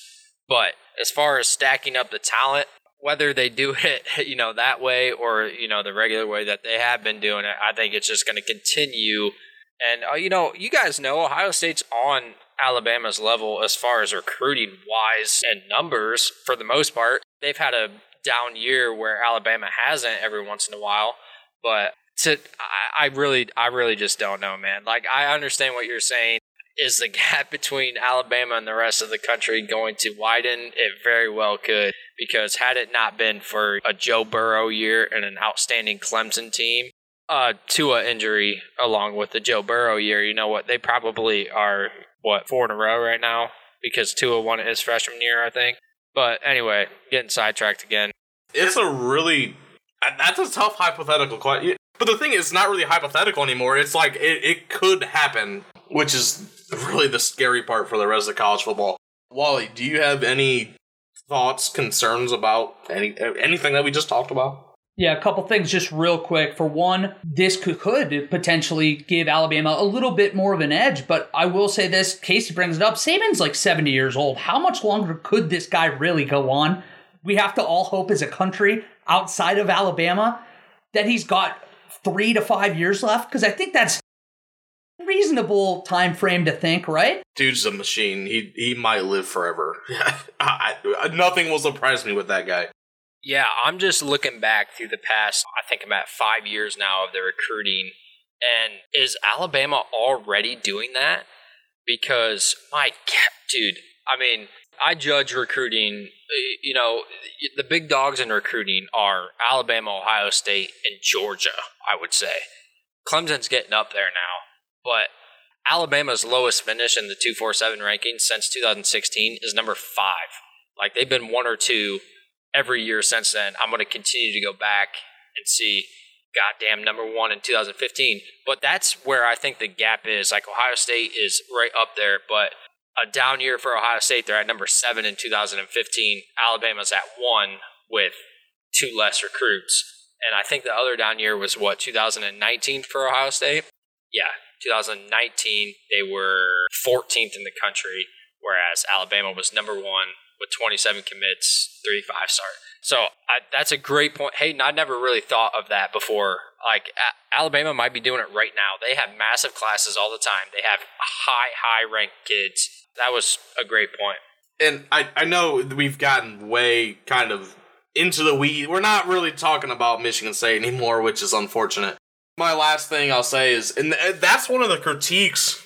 But as far as stacking up the talent, whether they do it, you know, that way or, you know, the regular way that they have been doing it, I think it's just going to continue – and uh, you know, you guys know Ohio State's on Alabama's level as far as recruiting wise and numbers for the most part. They've had a down year where Alabama hasn't every once in a while, but to I, I really I really just don't know, man. Like I understand what you're saying. Is the gap between Alabama and the rest of the country going to widen? It very well could, because had it not been for a Joe Burrow year and an outstanding Clemson team, uh, Tua injury along with the Joe Burrow year, you know what? They probably are what four in a row right now because Tua won his freshman year, I think. But anyway, getting sidetracked again. It's a really that's a tough hypothetical question. But the thing is, it's not really hypothetical anymore. It's like it, it could happen, which is really the scary part for the rest of college football. Wally, do you have any thoughts, concerns about any anything that we just talked about? Yeah, a couple things just real quick. For one, this could, potentially give Alabama a little bit more of an edge, but I will say this Casey brings it up. Saban's like 70 years old. How much longer could this guy really go on? We have to all hope as a country outside of Alabama that he's got three to five years left because I think that's reasonable time frame to think, right? Dude's a machine. He he might live forever. I, I, nothing will surprise me with that guy. Yeah, I'm just looking back through the past, I think about five years now of the recruiting. And is Alabama already doing that? Because, my God, dude, I mean, I judge recruiting, uh, you know, the big dogs in recruiting are Alabama, Ohio State, and Georgia, I would say. Clemson's getting up there now, but Alabama's lowest finish in the 247 rankings since 2016 is number five. Like they've been one or two every year since then. I'm going to continue to go back and see goddamn number one in 2015. But that's where I think the gap is. Like Ohio State is right up there, but a down year for Ohio State. They're at number seven in 2015. Alabama's at one with two less recruits. And I think the other down year was what, 2019 for Ohio State? Yeah, 2019, they were 14th in the country, whereas Alabama was number one with 27 commits, three five star. So I, that's a great point. Hayden, I never really thought of that before. Like a- Alabama might be doing it right now. They have massive classes all the time. They have high, high ranked kids. That was a great point. And I, I know we've gotten way kind of into the weed. We're not really talking about Michigan State anymore, which is unfortunate. My last thing I'll say is, and that's one of the critiques,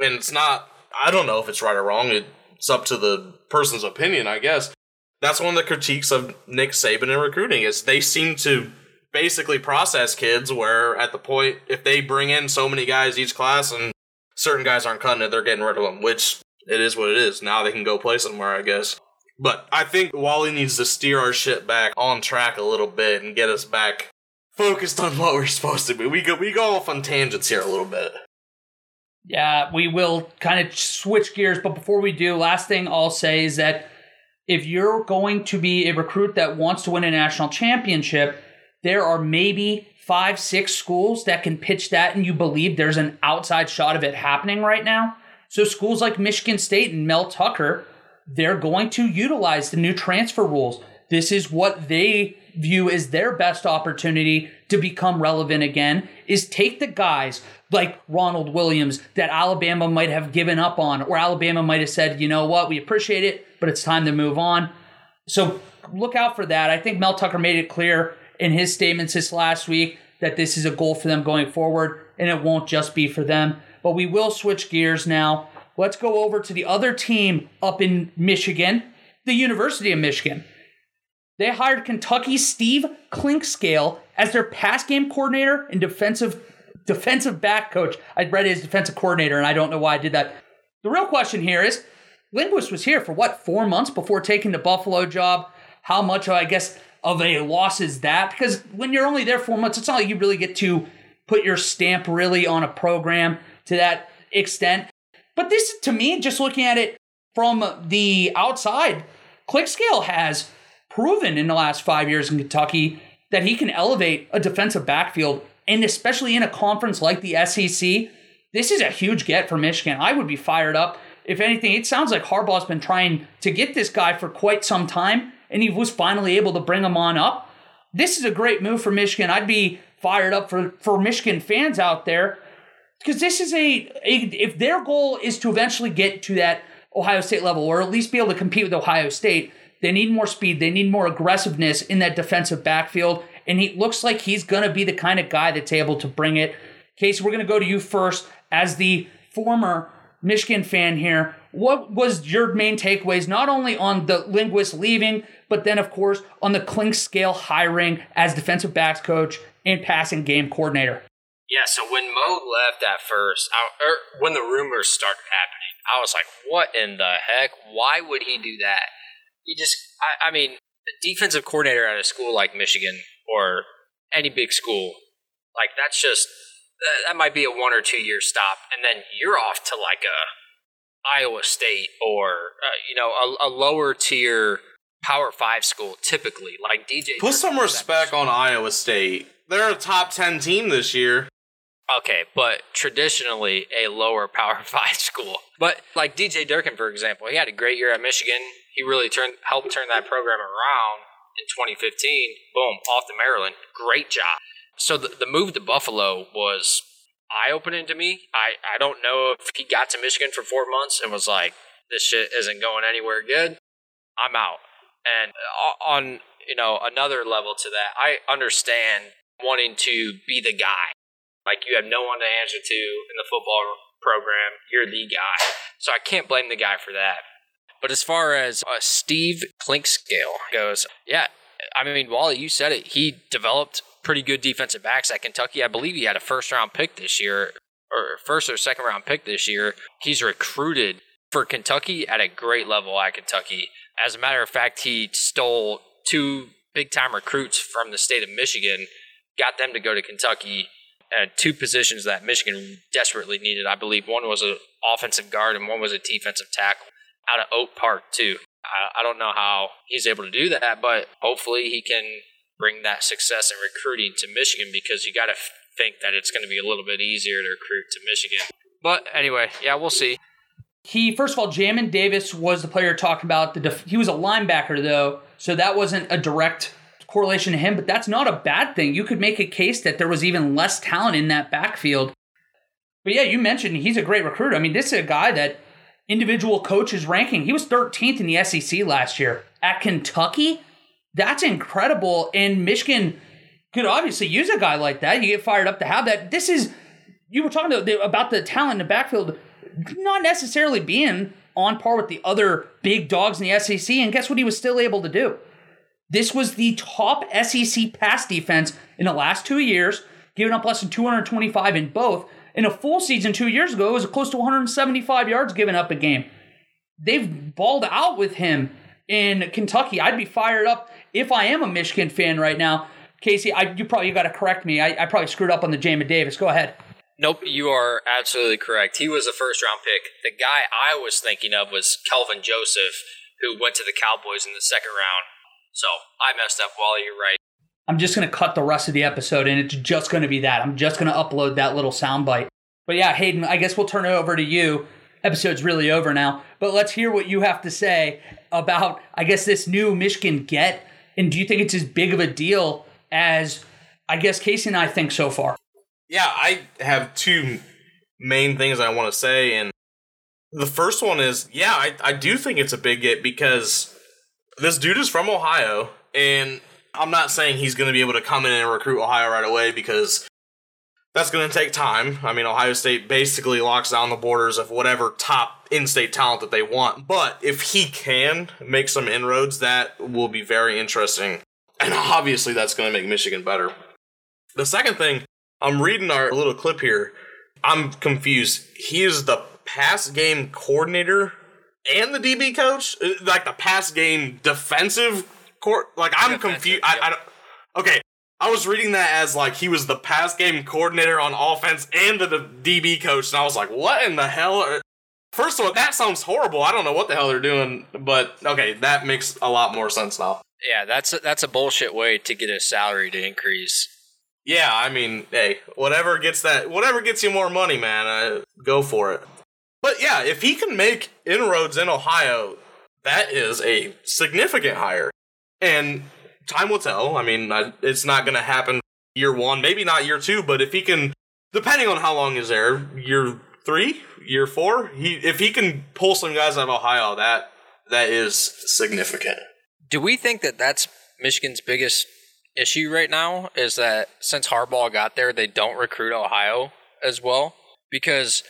and it's not, I don't know if it's right or wrong. It's up to the person's opinion, I guess. That's one of the critiques of Nick Saban in recruiting is they seem to basically process kids where at the point if they bring in so many guys each class and certain guys aren't cutting it, they're getting rid of them, which it is what it is. Now they can go play somewhere, I guess. But I think Wally needs to steer our shit back on track a little bit and get us back focused on what we're supposed to be. We go we go off on tangents here a little bit. Yeah, we will kind of switch gears, but before we do, last thing I'll say is that if you're going to be a recruit that wants to win a national championship, there are maybe five, six schools that can pitch that, and you believe there's an outside shot of it happening right now. So, schools like Michigan State and Mel Tucker, they're going to utilize the new transfer rules. This is what they view as their best opportunity to become relevant again is take the guys like Ronald Williams that Alabama might have given up on or Alabama might have said, "You know what? We appreciate it, but it's time to move on." So look out for that. I think Mel Tucker made it clear in his statements this last week that this is a goal for them going forward and it won't just be for them. But we will switch gears now. Let's go over to the other team up in Michigan, the University of Michigan. They hired Kentucky Steve Clinkscale as their pass game coordinator and defensive defensive back coach. I read his defensive coordinator, and I don't know why I did that. The real question here is Linguist was here for what, four months before taking the Buffalo job? How much, I guess, of a loss is that? Because when you're only there four months, it's not like you really get to put your stamp really on a program to that extent. But this, to me, just looking at it from the outside, Clinkscale has proven in the last five years in Kentucky that he can elevate a defensive backfield, and especially in a conference like the SEC. This is a huge get for Michigan. I would be fired up. If anything, it sounds like Harbaugh's been trying to get this guy for quite some time, and he was finally able to bring him on up. This is a great move for Michigan. I'd be fired up for, for Michigan fans out there because this is a, a if their goal is to eventually get to that Ohio State level or at least be able to compete with Ohio State, they need more speed. They need more aggressiveness in that defensive backfield. And he looks like he's going to be the kind of guy that's able to bring it. Casey, we're going to go to you first as the former Michigan fan here. What was your main takeaways, not only on the Linguist leaving, but then, of course, on the Clinkscale hiring as defensive backs coach and passing game coordinator? Yeah, so when Mo left at first, I, or er, when the rumors started happening, I was like, what in the heck? Why would he do that? You just, I, I mean, a defensive coordinator at a school like Michigan or any big school, like that's just that might be a one or two year stop, and then you're off to like a Iowa State or uh, you know a, a, lower tier Power Five school, typically like DJ. Put some respect on Iowa State. They're a top ten team this year. Okay, but traditionally a lower Power Five school. But like DJ Durkin, for example, he had a great year at Michigan he really turned helped turn that program around in 2015. Boom, off to Maryland. Great job. So the, the move to Buffalo was eye opening to me. I, I don't know if he got to Michigan for four months and was like, this shit isn't going anywhere good. I'm out. And uh, on you know another level to that, I understand wanting to be the guy. Like you have no one to answer to in the football program. You're the guy. So I can't blame the guy for that. But as far as uh, Steve Clinkscale goes, yeah, I mean, Wally, you said it. He developed pretty good defensive backs at Kentucky. I believe he had a first round pick this year, or first or second round pick this year. He's recruited for Kentucky at a great level at Kentucky. As a matter of fact, he stole two big time recruits from the state of Michigan, got them to go to Kentucky at two positions that Michigan desperately needed. I believe one was an offensive guard and one was a defensive tackle out of Oak Park, too. I, I don't know how he's able to do that, but hopefully he can bring that success in recruiting to Michigan because you got to think that it's going to be a little bit easier to recruit to Michigan. But anyway, yeah, we'll see. He first of all, Jamin Davis was the player talking about. The def- he was a linebacker though, so that wasn't a direct correlation to him. But that's not a bad thing. You could make a case that there was even less talent in that backfield. But yeah, you mentioned he's a great recruiter. I mean, this is a guy that individual coaches ranking. He was 13th in the SEC last year at Kentucky. That's incredible. And Michigan could obviously use a guy like that. You get fired up to have that. This is you were talking about the talent in the backfield not necessarily being on par with the other big dogs in the SEC. And guess what he was still able to do? This was the top SEC pass defense in the last two years, giving up less than 225 in both. In a full season two years ago, it was close to 175 yards given up a game. They've balled out with him in Kentucky. I'd be fired up if I am a Michigan fan right now. Casey, I, you probably got to correct me. I, I probably screwed up on the Jamin Davis. Go ahead. Nope, you are absolutely correct. He was a first round pick. The guy I was thinking of was Kelvin Joseph, who went to the Cowboys in the second round. So I messed up while you're right. I'm just going to cut the rest of the episode and it's just going to be that. I'm just going to upload that little soundbite. But yeah, Hayden, I guess we'll turn it over to you. Episode's really over now, but let's hear what you have to say about, I guess, this new Michigan get. And do you think it's as big of a deal as I guess Casey and I think so far? Yeah, I have two main things I want to say. And the first one is, yeah, I, I do think it's a big get because this dude is from Ohio. And I'm not saying he's going to be able to come in and recruit Ohio right away because that's going to take time. I mean, Ohio State basically locks down the borders of whatever top in state talent that they want. But if he can make some inroads, that will be very interesting. And obviously, that's going to make Michigan better. The second thing I'm reading our little clip here. I'm confused. He is the pass game coordinator and the DB coach, uh, like the pass game defensive court. Like I'm confused. I, I okay. I was reading that as like he was the pass game coordinator on offense and the, the DB coach, and I was like, what in the hell? Are, First of all, that sounds horrible. I don't know what the hell they're doing, but okay, that makes a lot more sense now. Yeah, that's a, that's a bullshit way to get a salary to increase. Yeah, I mean, hey, whatever gets that, whatever gets you more money, man, uh, go for it. But yeah, if he can make inroads in Ohio, that is a significant hire. And time will tell. I mean, it's not going to happen year one, maybe not year two, but if he can, depending on how long he's there, year three, year four, he if he can pull some guys out of Ohio, that that is significant. Do we think that that's Michigan's biggest issue right now is that since Harbaugh got there, they don't recruit Ohio as well. Because,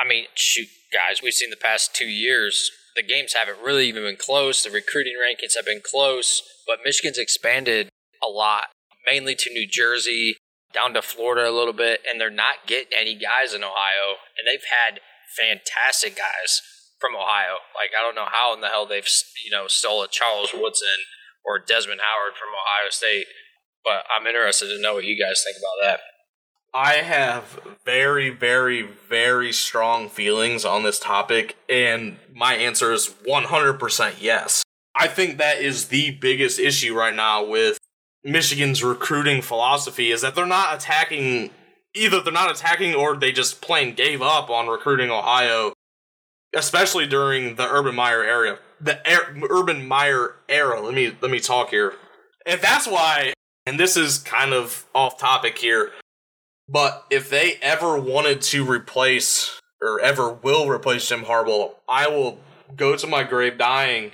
I mean, shoot, guys, we've seen the past two years, the games haven't really even been close. The recruiting rankings have been close, but Michigan's expanded a lot, mainly to New Jersey, down to Florida a little bit, and they're not getting any guys in Ohio. And they've had fantastic guys from Ohio. Like, I don't know how in the hell they've, you know, stole a Charles Woodson or Desmond Howard from Ohio State but I'm interested to know what you guys think about that. I have very, very, very strong feelings on this topic, and my answer is 100% yes. I think that is the biggest issue right now with Michigan's recruiting philosophy is that they're not attacking either they're not attacking or they just plain gave up on recruiting Ohio, especially during the Urban Meyer era. The er- Urban Meyer era. Let me let me talk here. And that's why and this is kind of off topic here, but if they ever wanted to replace or ever will replace Jim Harbaugh, I will go to my grave dying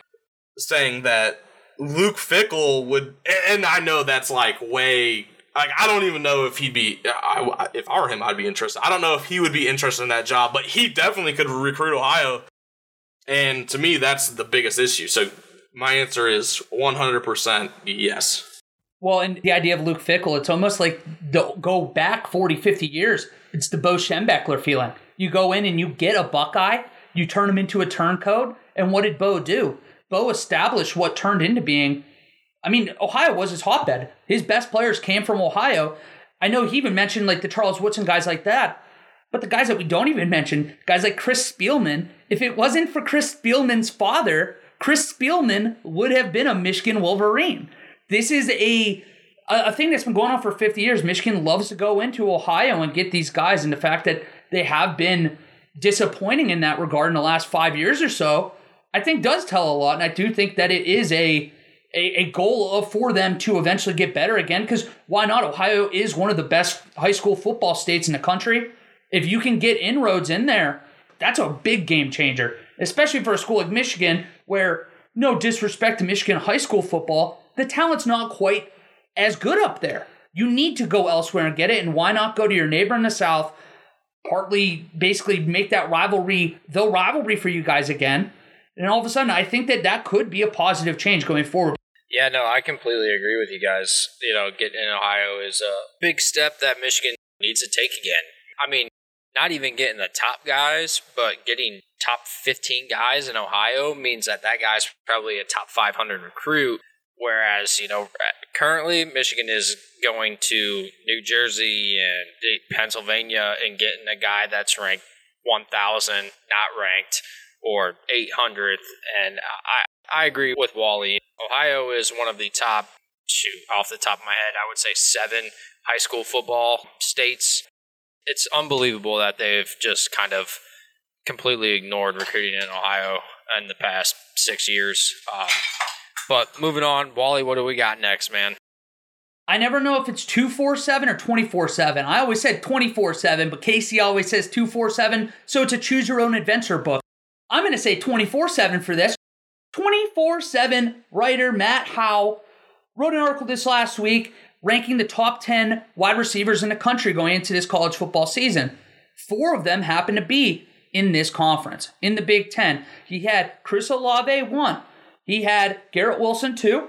saying that Luke Fickell would, and I know that's like way, like I don't even know if he'd be, I, if I were him, I'd be interested. I don't know if he would be interested in that job, but he definitely could recruit Ohio. And to me, that's the biggest issue. So my answer is 100% yes. Well, and the idea of Luke Fickell, it's almost like the, go back 40, 50 years. It's the Bo Schembechler feeling. You go in and you get a Buckeye, you turn him into a turncoat, and what did Bo do? Bo established what turned into being. I mean, Ohio was his hotbed. His best players came from Ohio. I know he even mentioned like the Charles Woodson guys like that. But the guys that we don't even mention, guys like Chris Spielman, if it wasn't for Chris Spielman's father, Chris Spielman would have been a Michigan Wolverine. This is a a thing that's been going on for 50 years. Michigan loves to go into Ohio and get these guys, and the fact that they have been disappointing in that regard in the last five years or so, I think does tell a lot. And I do think that it is a a, a goal of, for them to eventually get better again. Because why not? Ohio is one of the best high school football states in the country. If you can get inroads in there, that's a big game changer, especially for a school like Michigan, where no disrespect to Michigan high school football, the talent's not quite as good up there. You need to go elsewhere and get it, and why not go to your neighbor in the South? Partly, basically, make that rivalry the rivalry for you guys again, and all of a sudden, I think that that could be a positive change going forward. Yeah, no, I completely agree with you guys. You know, getting in Ohio is a big step that Michigan needs to take again. I mean, not even getting the top guys, but getting top 15 guys in Ohio means that that guy's probably a top 500 recruit. Whereas, you know, currently Michigan is going to New Jersey and Pennsylvania and getting a guy that's ranked 1,000, not ranked, or 800th. And I, I agree with Wally. Ohio is one of the top, shoot, off the top of my head, I would say seven high school football states it's unbelievable that they've just kind of completely ignored recruiting in Ohio in the past six years. Um, but moving on, Wally, what do we got next, man? I never know if it's 247 or 24 7. I always said 24 7, but Casey always says 247, so it's a choose your own adventure book. I'm going to say 24 7 for this. 24 7 writer Matt Howe wrote an article this last week ranking the top 10 wide receivers in the country going into this college football season. Four of them happen to be in this conference, in the Big Ten. He had Chris Olave, one. He had Garrett Wilson, too.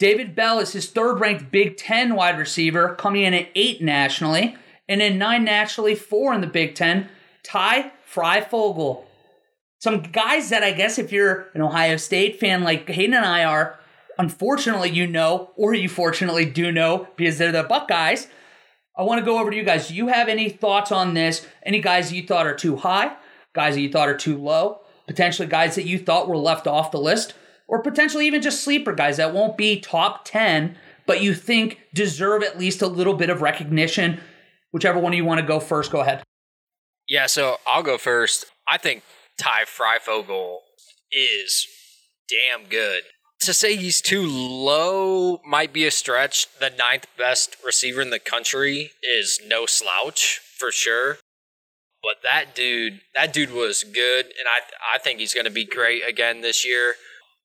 David Bell is his third ranked Big Ten wide receiver, coming in at eight nationally. And then nine nationally, four in the Big Ten. Ty Fryfogle. Some guys that I guess if you're an Ohio State fan like Hayden and I are, unfortunately you know, or you fortunately do know because they're the Buckeyes. I want to go over to you guys. Do you have any thoughts on this? Any guys you thought are too high? Guys that you thought are too low? Potentially guys that you thought were left off the list? Or potentially even just sleeper guys that won't be top 10, but you think deserve at least a little bit of recognition? Whichever one you want to go first, go ahead. Yeah, so I'll go first. I think Ty Fryfogle is damn good to say he's too low might be a stretch. The ninth best receiver in the country is no slouch for sure. But that dude, that dude was good, and I I think he's going to be great again this year.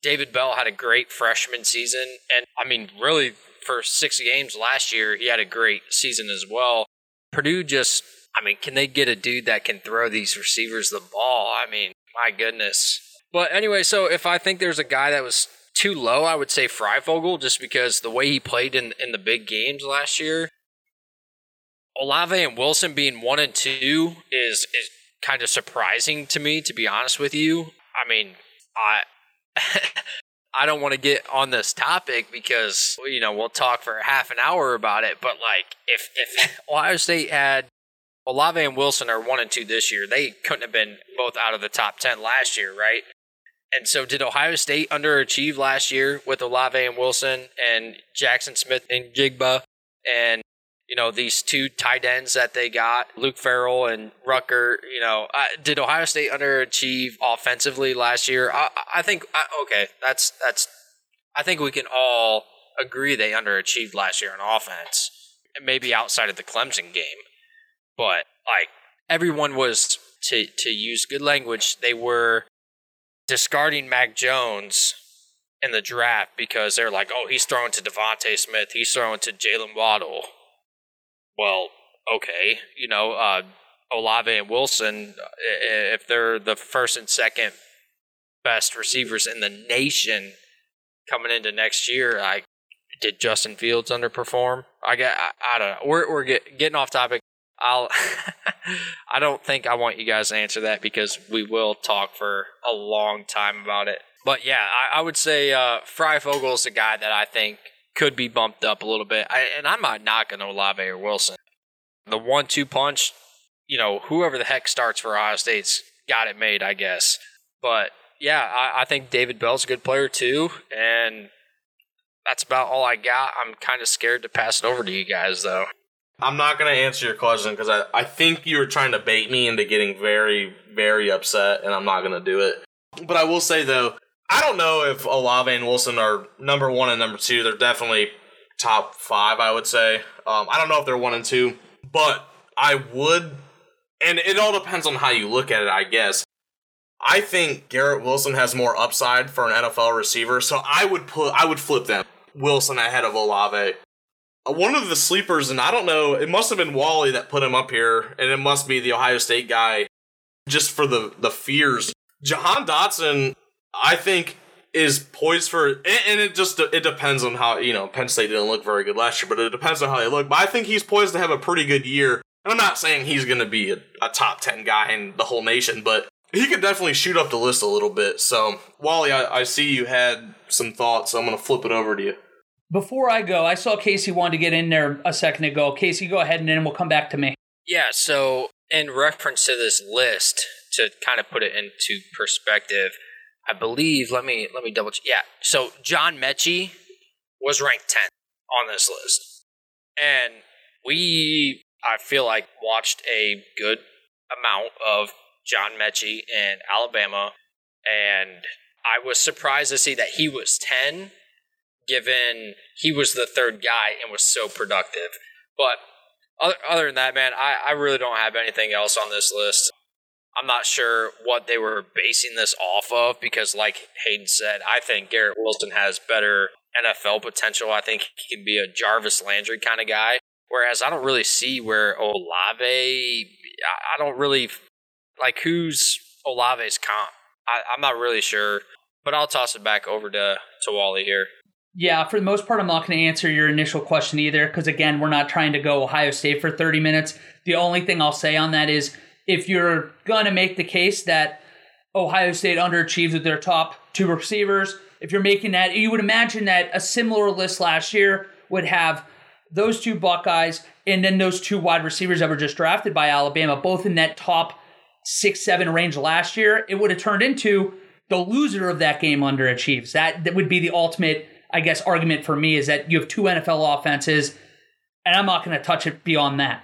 David Bell had a great freshman season, and I mean, really for six games last year, he had a great season as well. Purdue just, I mean, can they get a dude that can throw these receivers the ball? I mean, my goodness. But anyway, so if I think there's a guy that was too low, I would say Fryfogle, just because the way he played in in the big games last year. Olave and Wilson being one and two is is kind of surprising to me, to be honest with you. I mean, I I don't want to get on this topic because you know we'll talk for half an hour about it. But like, if if Ohio State had Olave and Wilson are one and two this year, they couldn't have been both out of the top ten last year, right? And so, did Ohio State underachieve last year with Olave and Wilson and Jackson Smith-Njigba and you know these two tight ends that they got, Luke Farrell and Ruckert? You know, uh, did Ohio State underachieve offensively last year? I, I think okay, that's that's. I think we can all agree they underachieved last year on offense, maybe outside of the Clemson game, but like everyone was to to use good language, they were discarding Mac Jones in the draft because they're like, oh, he's throwing to DeVonta Smith, he's throwing to Jaylen Waddle. Well, okay, you know, uh, Olave and Wilson, if they're the first and second best receivers in the nation coming into next year. I did Justin Fields underperform? I get I, I don't know. We're we're get, getting off topic. I'll I don't think I want you guys to answer that because we will talk for a long time about it. But yeah, I, I would say uh, Fryfogle is a guy that I think could be bumped up a little bit. I, and I'm not knocking Olave or Wilson. The one-two punch, you know, whoever the heck starts for Ohio State's got it made, I guess. But yeah, I, I think David Bell's a good player too, and that's about all I got. I'm kind of scared to pass it over to you guys, though. I'm not going to answer your question because I, I think you were trying to bait me into getting very, very upset, and I'm not going to do it. But I will say, though, I don't know if Olave and Wilson are number one and number two. They're definitely top five, I would say. Um, I don't know if they're one and two, but I would, and it all depends on how you look at it, I guess. I think Garrett Wilson has more upside for an NFL receiver, so I would put I would flip them. Wilson ahead of Olave. Uh, one of the sleepers, and I don't know, it must have been Wally that put him up here, and it must be the Ohio State guy, just for the the fears. Jahan Dotson, I think, is poised for, and it just it depends on how you know Penn State didn't look very good last year, but it depends on how they look. But I think he's poised to have a pretty good year. And I'm not saying he's going to be a, a top ten guy in the whole nation, but he could definitely shoot up the list a little bit. So Wally, I, I see you had some thoughts. So I'm going to flip it over to you. Before I go, I saw Casey wanted to get in there a second ago. Casey, go ahead and then we'll come back to me. Yeah, so in reference to this list, to kind of put it into perspective, I believe let me let me double check. Yeah, so John Metchie was ranked 10th on this list. And we I feel like watched a good amount of John Metchie in Alabama and I was surprised to see that he was 10 given he was the third guy and was so productive. But other, other than that, man, I, I really don't have anything else on this list. I'm not sure what they were basing this off of because, like Hayden said, I think Garrett Wilson has better NFL potential. I think he can be a Jarvis Landry kind of guy. Whereas I don't really see where Olave, I don't really like who's Olave's comp. I, I'm not really sure, but I'll toss it back over to, to Wally here. Yeah, for the most part, I'm not going to answer your initial question either, because again, we're not trying to go Ohio State for 30 minutes. The only thing I'll say on that is if you're going to make the case that Ohio State underachieves with their top two receivers, if you're making that, you would imagine that a similar list last year would have those two Buckeyes and then those two wide receivers that were just drafted by Alabama, both in that top six, seven range last year. It would have turned into the loser of that game underachieves. That, that would be the ultimate I guess, argument for me is that you have two NFL offenses, and I'm not going to touch it beyond that.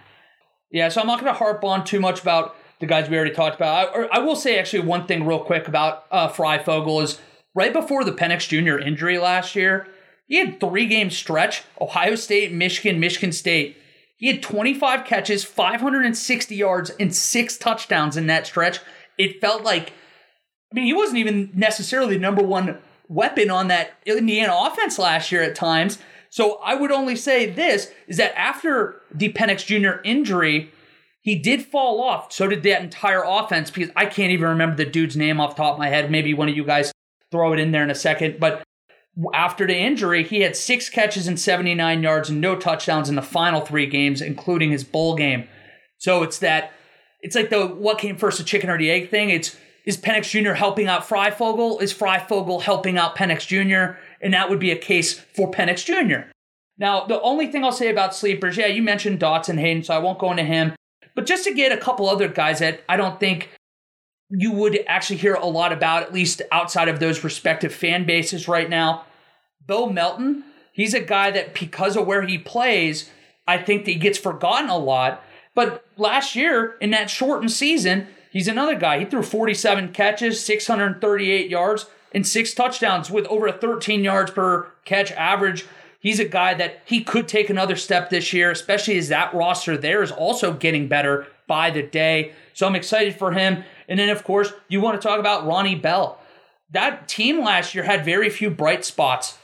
Yeah, so I'm not going to harp on too much about the guys we already talked about. I, I will say actually one thing real quick about uh, Fryfogle is right before the Penix Jr. injury last year, he had three game stretch: Ohio State, Michigan, Michigan State. He had 25 catches, 560 yards, and six touchdowns in that stretch. It felt like, I mean, he wasn't even necessarily the number one weapon on that Indiana offense last year at times. So I would only say this is that after the Penix Jr. injury, he did fall off. So did that entire offense because I can't even remember the dude's name off top of my head. Maybe one of you guys throw it in there in a second. But after the injury, he had six catches and 79 yards and no touchdowns in the final three games, including his bowl game. So it's that, it's like the what came first, the chicken or the egg thing. It's is Penix Jr. helping out Fryfogle? Is Fryfogle helping out Penix Jr.? And that would be a case for Penix Jr. Now, the only thing I'll say about sleepers, yeah, you mentioned Dotson Hayden, so I won't go into him. But just to get a couple other guys that I don't think you would actually hear a lot about, at least outside of those respective fan bases right now. Bo Melton, he's a guy that because of where he plays, I think that he gets forgotten a lot. But last year, in that shortened season, He's another guy. He threw 47 catches, 638 yards, and six touchdowns with over a 13 yards per catch average. He's a guy that he could take another step this year, especially as that roster there is also getting better by the day. So I'm excited for him. And then, of course, you want to talk about Ronnie Bell. That team last year had very few bright spots.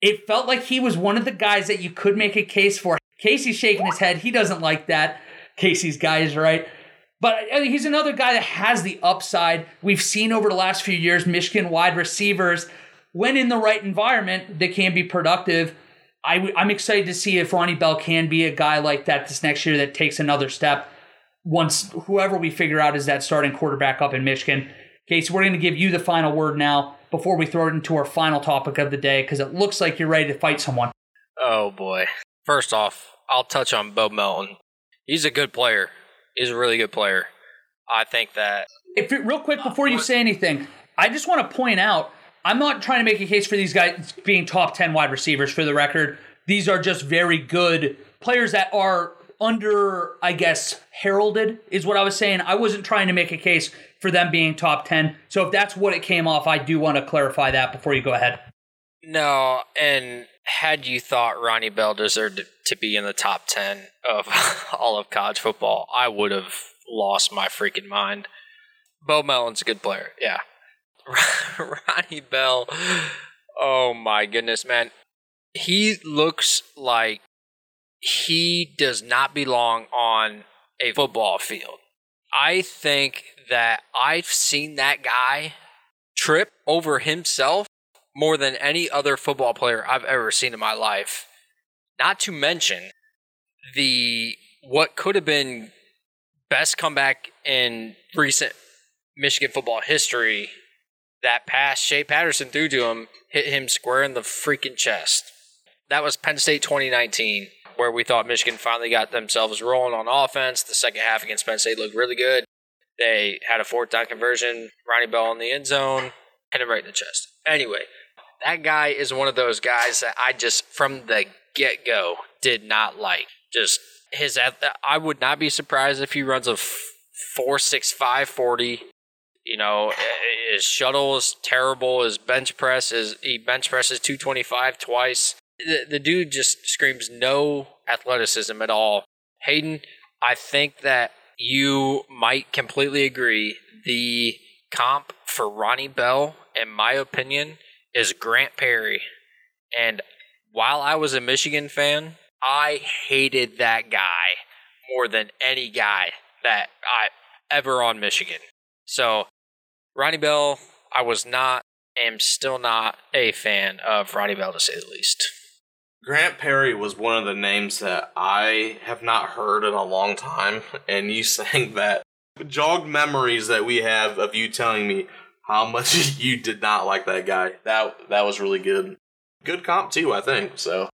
It felt like he was one of the guys that you could make a case for. Casey's shaking his head. He doesn't like that. Casey's guy is right. But uh, he's another guy that has the upside. We've seen over the last few years Michigan wide receivers, when in the right environment, they can be productive. I, am excited to see if Ronnie Bell can be a guy like that this next year that takes another step once whoever we figure out is that starting quarterback up in Michigan. Okay, so we're going to give you the final word now before we throw it into our final topic of the day because it looks like you're ready to fight someone. Oh, boy. First off, I'll touch on Bo Melton. He's a good player. He's a really good player. I think that. If it, real quick before you say anything, I just want to point out I'm not trying to make a case for these guys being top 10 wide receivers for the record. These are just very good players that are under, I guess, heralded, is what I was saying. I wasn't trying to make a case for them being top 10. So if that's what it came off, I do want to clarify that before you go ahead. No, and had you thought Ronnie Bell deserved to be in the top 10 of all of college football, I would have lost my freaking mind. Bo Melton's a good player, yeah. Ronnie Bell, oh my goodness, man. He looks like he does not belong on a football field. I think that I've seen that guy trip over himself more than any other football player I've ever seen in my life. Not to mention the what could have been best comeback in recent Michigan football history. That pass Shea Patterson threw to him hit him square in the freaking chest. That was Penn State 2019, where we thought Michigan finally got themselves rolling on offense. The second half against Penn State looked really good. They had a fourth down conversion, Ronnie Bell in the end zone, hit him right in the chest. Anyway, that guy is one of those guys that I just, from the get go, did not like. Just his, I would not be surprised if he runs a 4.65 40. You know, eh, his shuttle is terrible. His bench press is, he bench presses 225 twice. The, the dude just screams no athleticism at all. Hayden, I think that you might completely agree. The comp for Ronnie Bell, in my opinion, is Grant Perry. And while I was a Michigan fan, I hated that guy more than any guy that I ever on Michigan. So Ronnie Bell, I was not, am still not a fan of Ronnie Bell to say the least. Grant Perry was one of the names that I have not heard in a long time, and you saying that jogged memories that we have of you telling me how much you did not like that guy. That that was really good. Good comp too, I think. So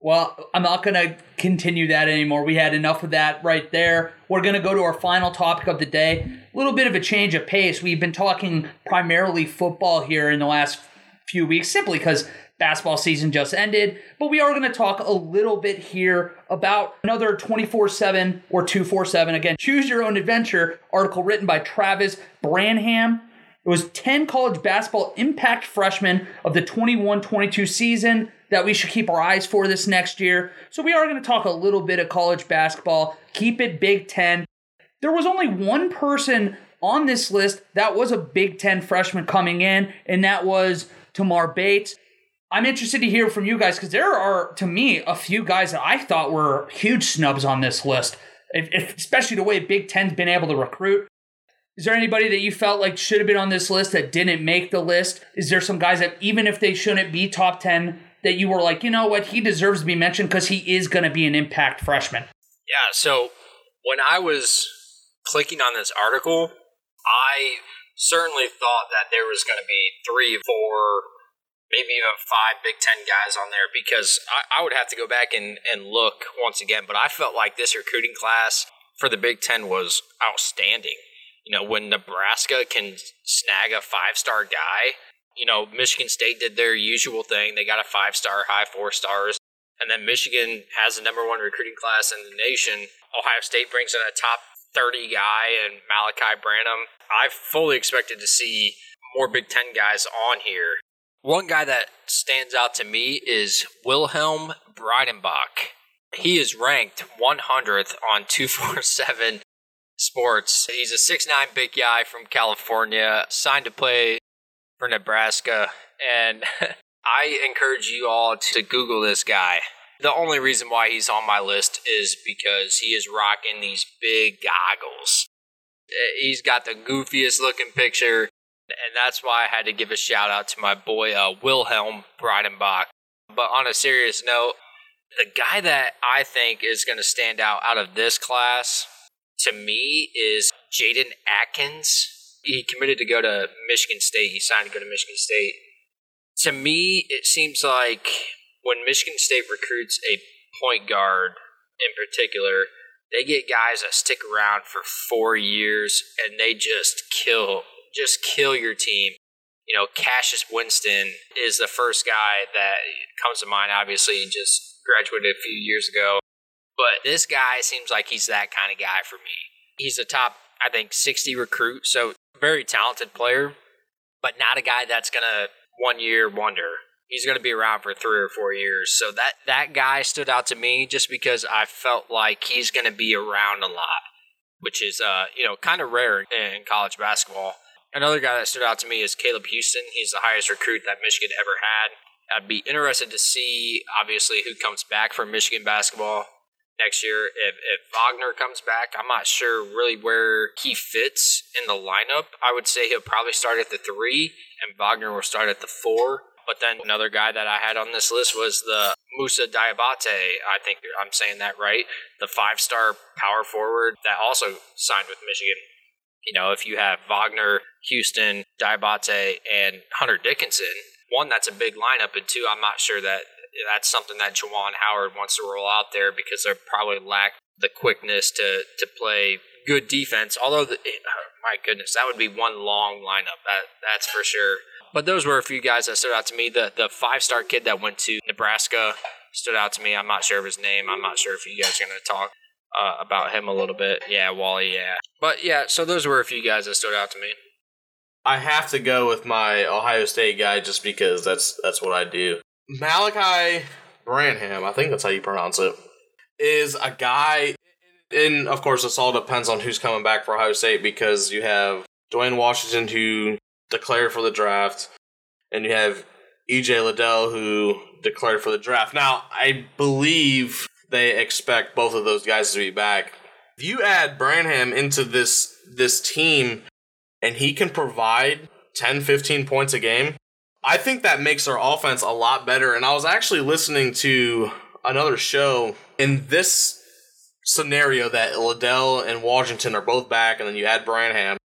well, I'm not going to continue that anymore. We had enough of that right there. We're going to go to our final topic of the day. A little bit of a change of pace. We've been talking primarily football here in the last few weeks simply because basketball season just ended. But we are going to talk a little bit here about another 24 7 or 247. Again, choose your own adventure article written by Travis Branham. It was 10 college basketball impact freshmen of the 21 22 season that we should keep our eyes for this next year. So we are going to talk a little bit of college basketball, keep it Big Ten. There was only one person on this list that was a Big Ten freshman coming in, and that was Tamar Bates. I'm interested to hear from you guys because there are, to me, a few guys that I thought were huge snubs on this list, if, if, especially the way Big Ten's been able to recruit. Is there anybody that you felt like should have been on this list that didn't make the list? Is there some guys that, even if they shouldn't be top 10, that you were like, you know what, he deserves to be mentioned because he is going to be an impact freshman? Yeah, so when I was clicking on this article, I certainly thought that there was going to be three, four, maybe even five Big Ten guys on there because I, I, would have to go back and, and look once again. But I felt like this recruiting class for the Big Ten was outstanding. You know, when Nebraska can snag a five star guy, you know, Michigan State did their usual thing. They got a five star, high four stars. And then Michigan has the number one recruiting class in the nation. Ohio State brings in a top 30 guy and Malachi Branham. I fully expected to see more Big Ten guys on here. One guy that stands out to me is Wilhelm Breidenbach. He is ranked 100th on 247 Sports. He's a 6'9 big guy from California, signed to play for Nebraska. And I encourage you all to Google this guy. The only reason why he's on my list is because he is rocking these big goggles. He's got the goofiest looking picture, and that's why I had to give a shout out to my boy uh, Wilhelm Breidenbach. But on a serious note, the guy that I think is going to stand out out of this class to me is Jaden Akins. He committed to go to Michigan State. He signed to go to Michigan State. To me, it seems like when Michigan State recruits a point guard in particular, they get guys that stick around for four years and they just kill, just kill your team. You know, Cassius Winston is the first guy that comes to mind. Obviously, just graduated a few years ago, but this guy seems like he's that kind of guy for me. He's a top, I think, 60 recruit, so very talented player, but not a guy that's gonna one year wonder he's going to be around for three or four years. So that that guy stood out to me just because I felt like he's going to be around a lot, which is uh you know kind of rare in college basketball. Another guy that stood out to me is Caleb Houstan. He's the highest recruit that Michigan ever had. I'd be interested to see, obviously, who comes back from Michigan basketball next year. If, if Wagner comes back, I'm not sure really where he fits in the lineup. I would say he'll probably start at the three, and Wagner will start at the four. But then another guy that I had on this list was the Moussa Diabate. I think I'm saying that right. The five star power forward that also signed with Michigan. You know, if you have Wagner, Houstan, Diabate, and Hunter Dickinson, one, that's a big lineup, and two, I'm not sure that that's something that Juwan Howard wants to roll out there because they probably lack the quickness to, to play good defense. Although, the, my goodness, that would be one long lineup. That that's for sure. But those were a few guys that stood out to me. The the five star kid that went to Nebraska stood out to me. I'm not sure of his name. I'm not sure if you guys are going to talk uh, about him a little bit. Yeah, Wally. Yeah, but yeah. So those were a few guys that stood out to me. I have to go with my Ohio State guy just because that's that's what I do. Malachi Branham, I think that's how you pronounce it, is a guy. And of course, this all depends on who's coming back for Ohio State because you have Duane Washington who declared for the draft, and you have EJ Liddell who declared for the draft. Now, I believe they expect both of those guys to be back. If you add Branham into this this team and he can provide 10 15 points a game, I think that makes our offense a lot better. And I was actually listening to another show in this scenario that Liddell and Washington are both back, and then you add Branham.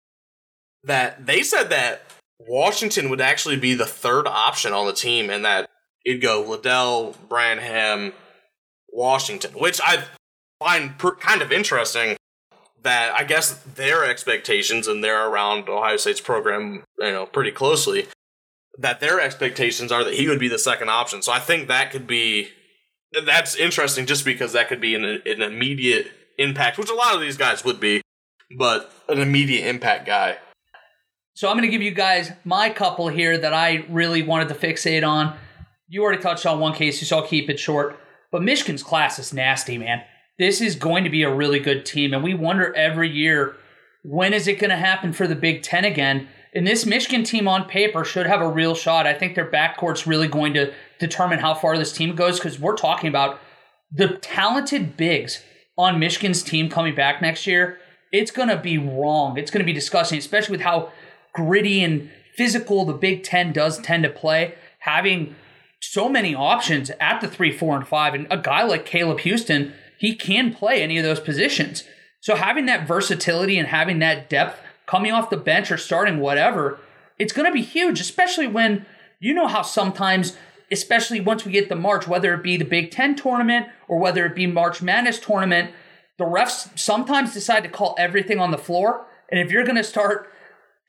That they said that Washington would actually be the third option on the team, and that it'd go Liddell, Branham, Washington, which I find per- kind of interesting. That I guess their expectations, and they're around Ohio State's program, you know, pretty closely. That their expectations are that he would be the second option. So I think that could be that's interesting, just because that could be an, an immediate impact, which a lot of these guys would be, but an immediate impact guy. So I'm going to give you guys my couple here that I really wanted to fixate on. You already touched on one case, so I'll keep it short. But Michigan's class is nasty, man. This is going to be a really good team, and we wonder every year when is it going to happen for the Big Ten again. And this Michigan team on paper should have a real shot. I think their backcourt's really going to determine how far this team goes because we're talking about the talented bigs on Michigan's team coming back next year. It's going to be wrong. It's going to be disgusting, especially with how gritty and physical the Big Ten does tend to play, having so many options at the three, four, and five, and a guy like Caleb Houstan, he can play any of those positions. So having that versatility and having that depth coming off the bench or starting whatever, it's going to be huge, especially when you know how sometimes, especially once we get the March, whether it be the Big Ten tournament or whether it be March Madness tournament, the refs sometimes decide to call everything on the floor. And if you're going to start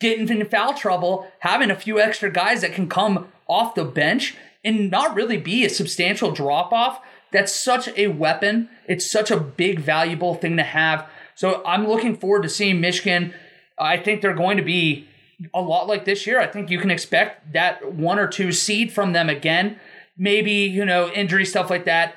getting in foul trouble, having a few extra guys that can come off the bench and not really be a substantial drop off. That's such a weapon. It's such a big, valuable thing to have. So I'm looking forward to seeing Michigan. I think they're going to be a lot like this year. I think you can expect that one or two seed from them again. Maybe, you know, injury stuff like that,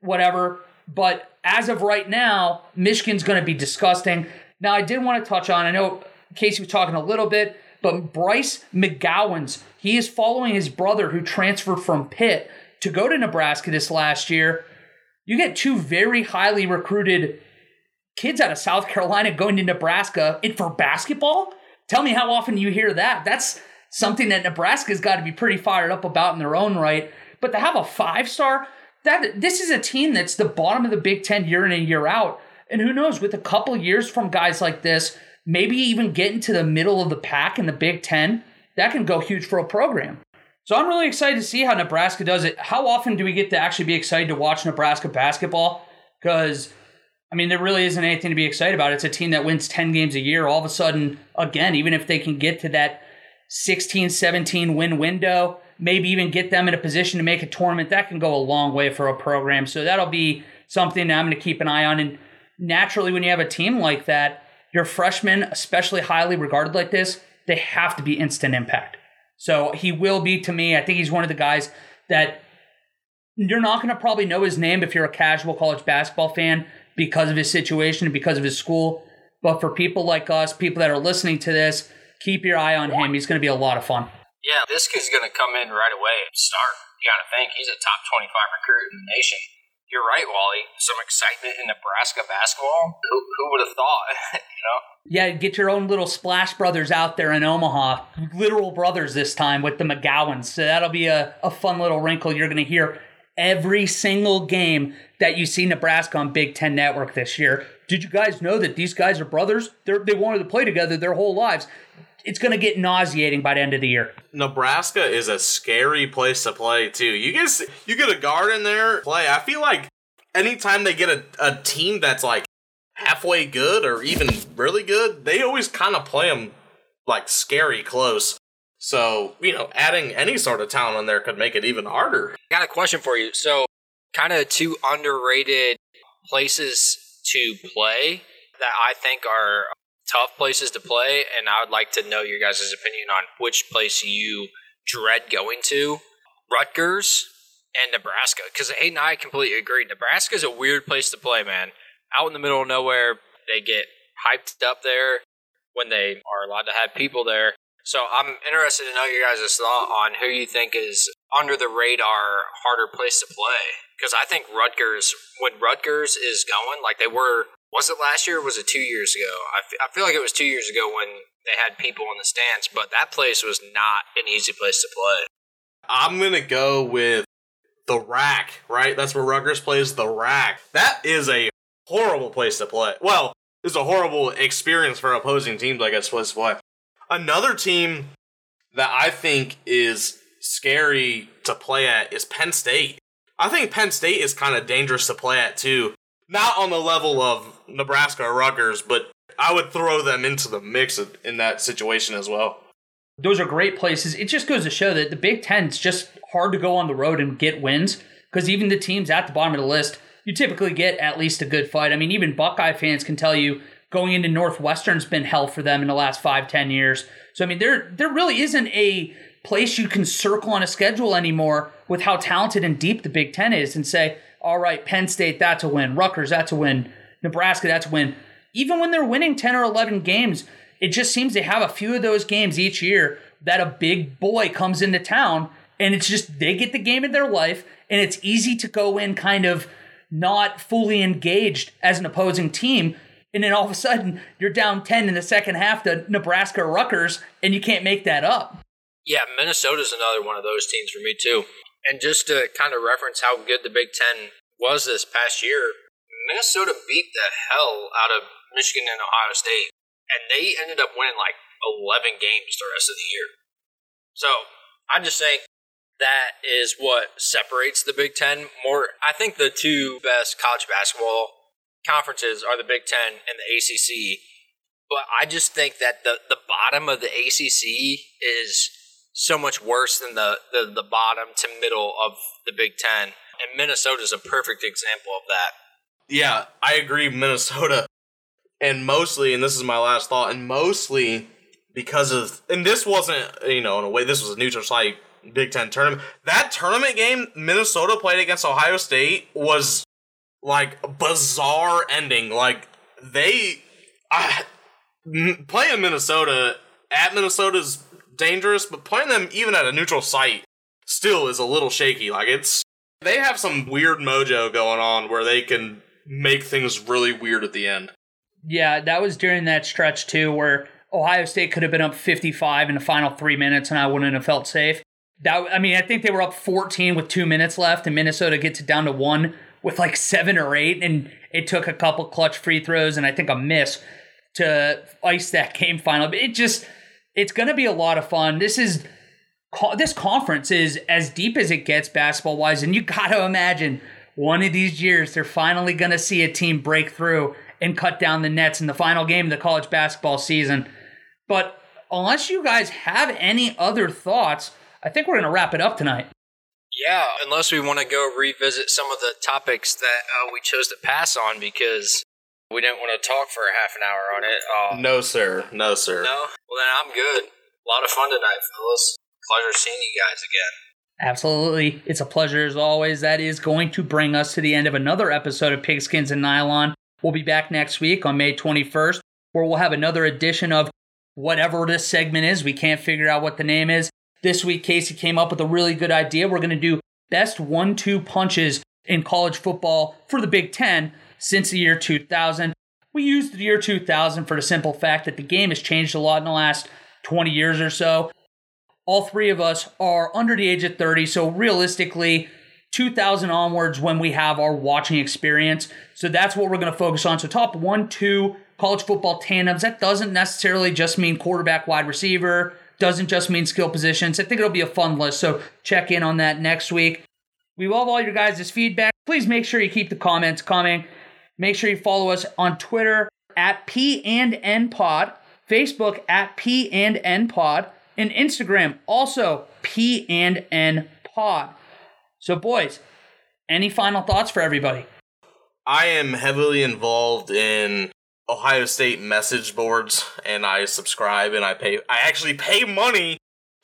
whatever. But as of right now, Michigan's going to be disgusting. Now, I did want to touch on, I know Casey was talking a little bit, but Bryce McGowens, he is following his brother who transferred from Pitt to go to Nebraska this last year. You get two very highly recruited kids out of South Carolina going to Nebraska for basketball. Tell me how often you hear that. That's something that Nebraska's got to be pretty fired up about in their own right. But to have a five star, that this is a team that's the bottom of the Big Ten year in and year out. And who knows, with a couple years from guys like this, maybe even getting to the middle of the pack in the Big Ten, that can go huge for a program. So I'm really excited to see how Nebraska does it. How often do we get to actually be excited to watch Nebraska basketball? Because I mean, there really isn't anything to be excited about. It's a team that wins 10 games a year. All of a sudden, again, even if they can get to that 16, 17 win window, maybe even get them in a position to make a tournament, that can go a long way for a program. So that'll be something that I'm going to keep an eye on. And naturally, when you have a team like that, your freshmen, especially highly regarded like this, they have to be instant impact. So he will be to me. I think he's one of the guys that you're not going to probably know his name if you're a casual college basketball fan because of his situation and because of his school. But for people like us, people that are listening to this, keep your eye on him. He's going to be a lot of fun. Yeah, this kid's going to come in right away and start. You got to think he's a top 25 recruit in the nation. You're right, Wally. Some excitement in Nebraska basketball. Who, who would have thought? you know. Yeah, get your own little Splash Brothers out there in Omaha. Literal brothers this time with the McGowens. So that'll be a, a fun little wrinkle you're going to hear every single game that you see Nebraska on Big Ten Network this year. Did you guys know that these guys are brothers? They're, they wanted to play together their whole lives. It's going to get nauseating by the end of the year. Nebraska is a scary place to play too. You get you get a guard in there play. I feel like anytime they get a, a team that's like halfway good or even really good, they always kind of play them like scary close. So, you know, adding any sort of talent in there could make it even harder. I got a question for you. So, kind of two underrated places to play that I think are tough places to play, and I would like to know your guys' opinion on which place you dread going to. Rutgers and Nebraska. Because Hayden and I completely agree. Nebraska is a weird place to play, man. Out in the middle of nowhere, they get hyped up there when they are allowed to have people there. So I'm interested to know your guys' thought on who you think is under the radar harder place to play. Because I think Rutgers, when Rutgers is going, like they were, was it last year or was it two years ago? I, f- I feel like it was two years ago when they had people in the stands, but that place was not an easy place to play. I'm going to go with the RAC, right? That's where Rutgers plays the RAC. That is a horrible place to play. Well, it's a horrible experience for opposing teams, I guess, was what. Another team that I think is scary to play at is Penn State. I think Penn State is kind of dangerous to play at too. Not on the level of Nebraska or Rutgers, but I would throw them into the mix in that situation as well. Those are great places. It just goes to show that the Big Ten is just hard to go on the road and get wins because even the teams at the bottom of the list, you typically get at least a good fight. I mean, even Buckeye fans can tell you going into Northwestern's been hell for them in the last five, ten years. So I mean, there there really isn't a place you can circle on a schedule anymore with how talented and deep the Big Ten is and say, all right, Penn State, that's a win. Rutgers, that's a win. Nebraska, that's a win. Even when they're winning 10 or 11 games, it just seems they have a few of those games each year that a big boy comes into town and it's just they get the game of their life and it's easy to go in kind of not fully engaged as an opposing team and then all of a sudden you're down 10 in the second half to Nebraska Rutgers, and you can't make that up. Yeah, Minnesota's another one of those teams for me, too. And just to kind of reference how good the Big Ten was this past year, Minnesota beat the hell out of Michigan and Ohio State, and they ended up winning like 11 games the rest of the year. So I'm just think that is what separates the Big Ten more. I think the two best college basketball conferences are the Big Ten and the ACC. But I just think that the, the bottom of the ACC is so much worse than the, the, the bottom to middle of the Big Ten. And Minnesota is a perfect example of that. Yeah, I agree, Minnesota. And mostly, and this is my last thought, and mostly because of, and this wasn't, you know, in a way, this was a neutral site Big Ten tournament. That tournament game Minnesota played against Ohio State was like bizarre ending. Like they, I, playing Minnesota at Minnesota's dangerous, but playing them even at a neutral site still is a little shaky. Like it's they have some weird mojo going on where they can make things really weird at the end. Yeah, that was during that stretch too, where Ohio State could have been up 55 in the final three minutes, and I wouldn't have felt safe. That I mean, I think they were up 14 with two minutes left, and Minnesota gets it down to one with like seven or eight, and it took a couple clutch free throws and I think a miss to ice that game final. But it just, it's going to be a lot of fun. This is this conference is as deep as it gets basketball wise, and you got to imagine one of these years they're finally going to see a team break through and cut down the nets in the final game of the college basketball season. But unless you guys have any other thoughts, I think we're going to wrap it up tonight. Yeah, unless we want to go revisit some of the topics that uh, we chose to pass on because we didn't want to talk for a half an hour on it. Uh, no, sir. No, sir. No? Well, then I'm good. A lot of fun tonight, fellas. Pleasure seeing you guys again. Absolutely. It's a pleasure as always. That is going to bring us to the end of another episode of Pigskins and Nylon. We'll be back next week on May 21st, where we'll have another edition of whatever this segment is. We can't figure out what the name is. This week, Casey came up with a really good idea. We're going to do best one two punches in college football for the Big Ten since the year 2000. We used the year 2000 for the simple fact that the game has changed a lot in the last 20 years or so. All three of us are under the age of 30, so realistically, 2000 onwards when we have our watching experience. So that's what we're going to focus on. So, top one, two college football tandems. That doesn't necessarily just mean quarterback, wide receiver, doesn't just mean skill positions. I think it'll be a fun list, so check in on that next week. We love all your guys' feedback. Please make sure you keep the comments coming. Make sure you follow us on Twitter at P and N Pod, Facebook at P and N Pod, and Instagram also P and N Pod. So, boys, any final thoughts for everybody? I am heavily involved in Ohio State message boards and I subscribe and I pay I actually pay money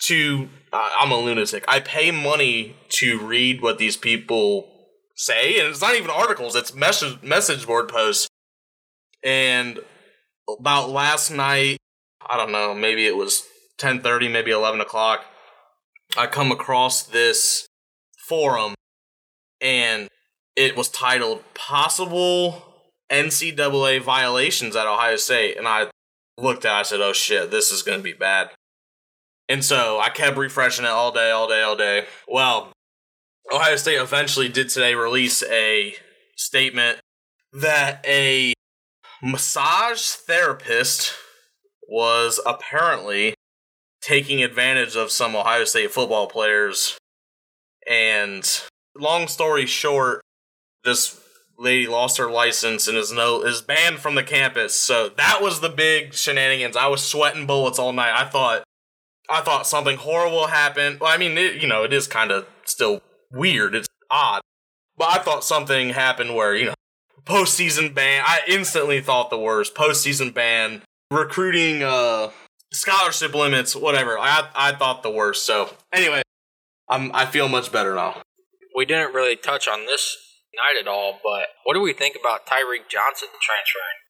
to uh, I'm a lunatic. I pay money to read what these people say and it's not even articles, it's message message board posts. And about last night, I don't know, maybe it was 10:30, maybe 11 o'clock. I come across this forum and it was titled possible NCAA violations at Ohio State, and I looked at it, I said, oh shit, this is going to be bad. And so I kept refreshing it all day, all day, all day. Well, Ohio State eventually did today release a statement that a massage therapist was apparently taking advantage of some Ohio State football players. And long story short, this lady lost her license and is no is banned from the campus. So that was the big shenanigans. I was sweating bullets all night. I thought I thought something horrible happened. Well, I mean, it, you know, it is kind of still weird. It's odd, but I thought something happened where you know postseason ban. I instantly thought the worst. Postseason ban, recruiting, uh, scholarship limits, whatever. I I thought the worst. So anyway, I'm I feel much better now. We didn't really touch on this night at all, but what do we think about Tyreke Johnson transferring?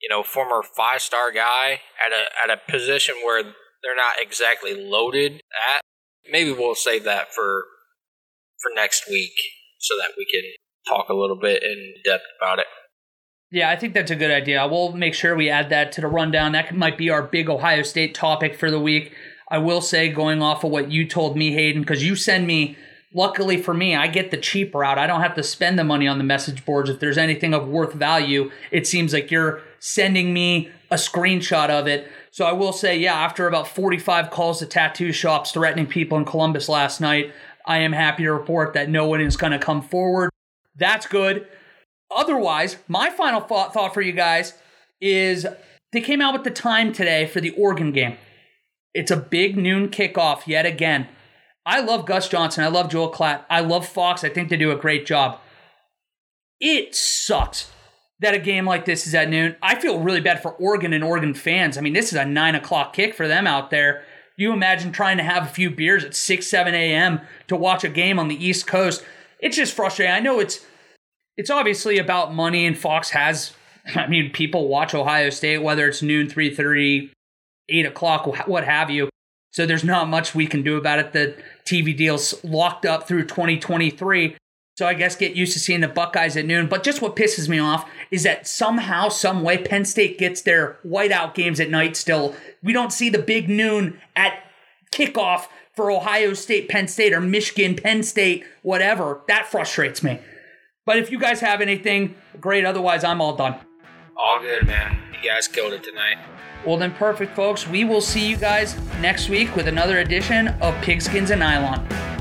You know, former five star guy at a at a position where they're not exactly loaded at. Maybe we'll save that for for next week so that we can talk a little bit in depth about it. Yeah, I think that's a good idea. We'll make sure we add that to the rundown. That might be our big Ohio State topic for the week. I will say, going off of what you told me, Hayden, because you send me Luckily for me, I get the cheap route. I don't have to spend the money on the message boards. If there's anything of worth value, it seems like you're sending me a screenshot of it. So I will say, yeah, after about 45 calls to tattoo shops threatening people in Columbus last night, I am happy to report that no one is going to come forward. That's good. Otherwise, my final thought, thought for you guys is they came out with the time today for the Oregon game. It's a big noon kickoff yet again. I love Gus Johnson. I love Joel Klatt. I love Fox. I think they do a great job. It sucks that a game like this is at noon. I feel really bad for Oregon and Oregon fans. I mean, this is a nine o'clock kick for them out there. You imagine trying to have a few beers at 6, 7 a.m. to watch a game on the East Coast. It's just frustrating. I know it's it's obviously about money, and Fox has. I mean, people watch Ohio State whether it's noon, 3:30, 8 o'clock, what have you. So there's not much we can do about it. The TV deal's locked up through 2023. So I guess get used to seeing the Buckeyes at noon. But just what pisses me off is that somehow, some way, Penn State gets their whiteout games at night still. We don't see the big noon at kickoff for Ohio State, Penn State, or Michigan, Penn State, whatever. That frustrates me. But if you guys have anything, great. Otherwise, I'm all done. All good, man. Guys killed it tonight. Well, then, perfect, folks. We will see you guys next week with another edition of Pigskins and Nylon.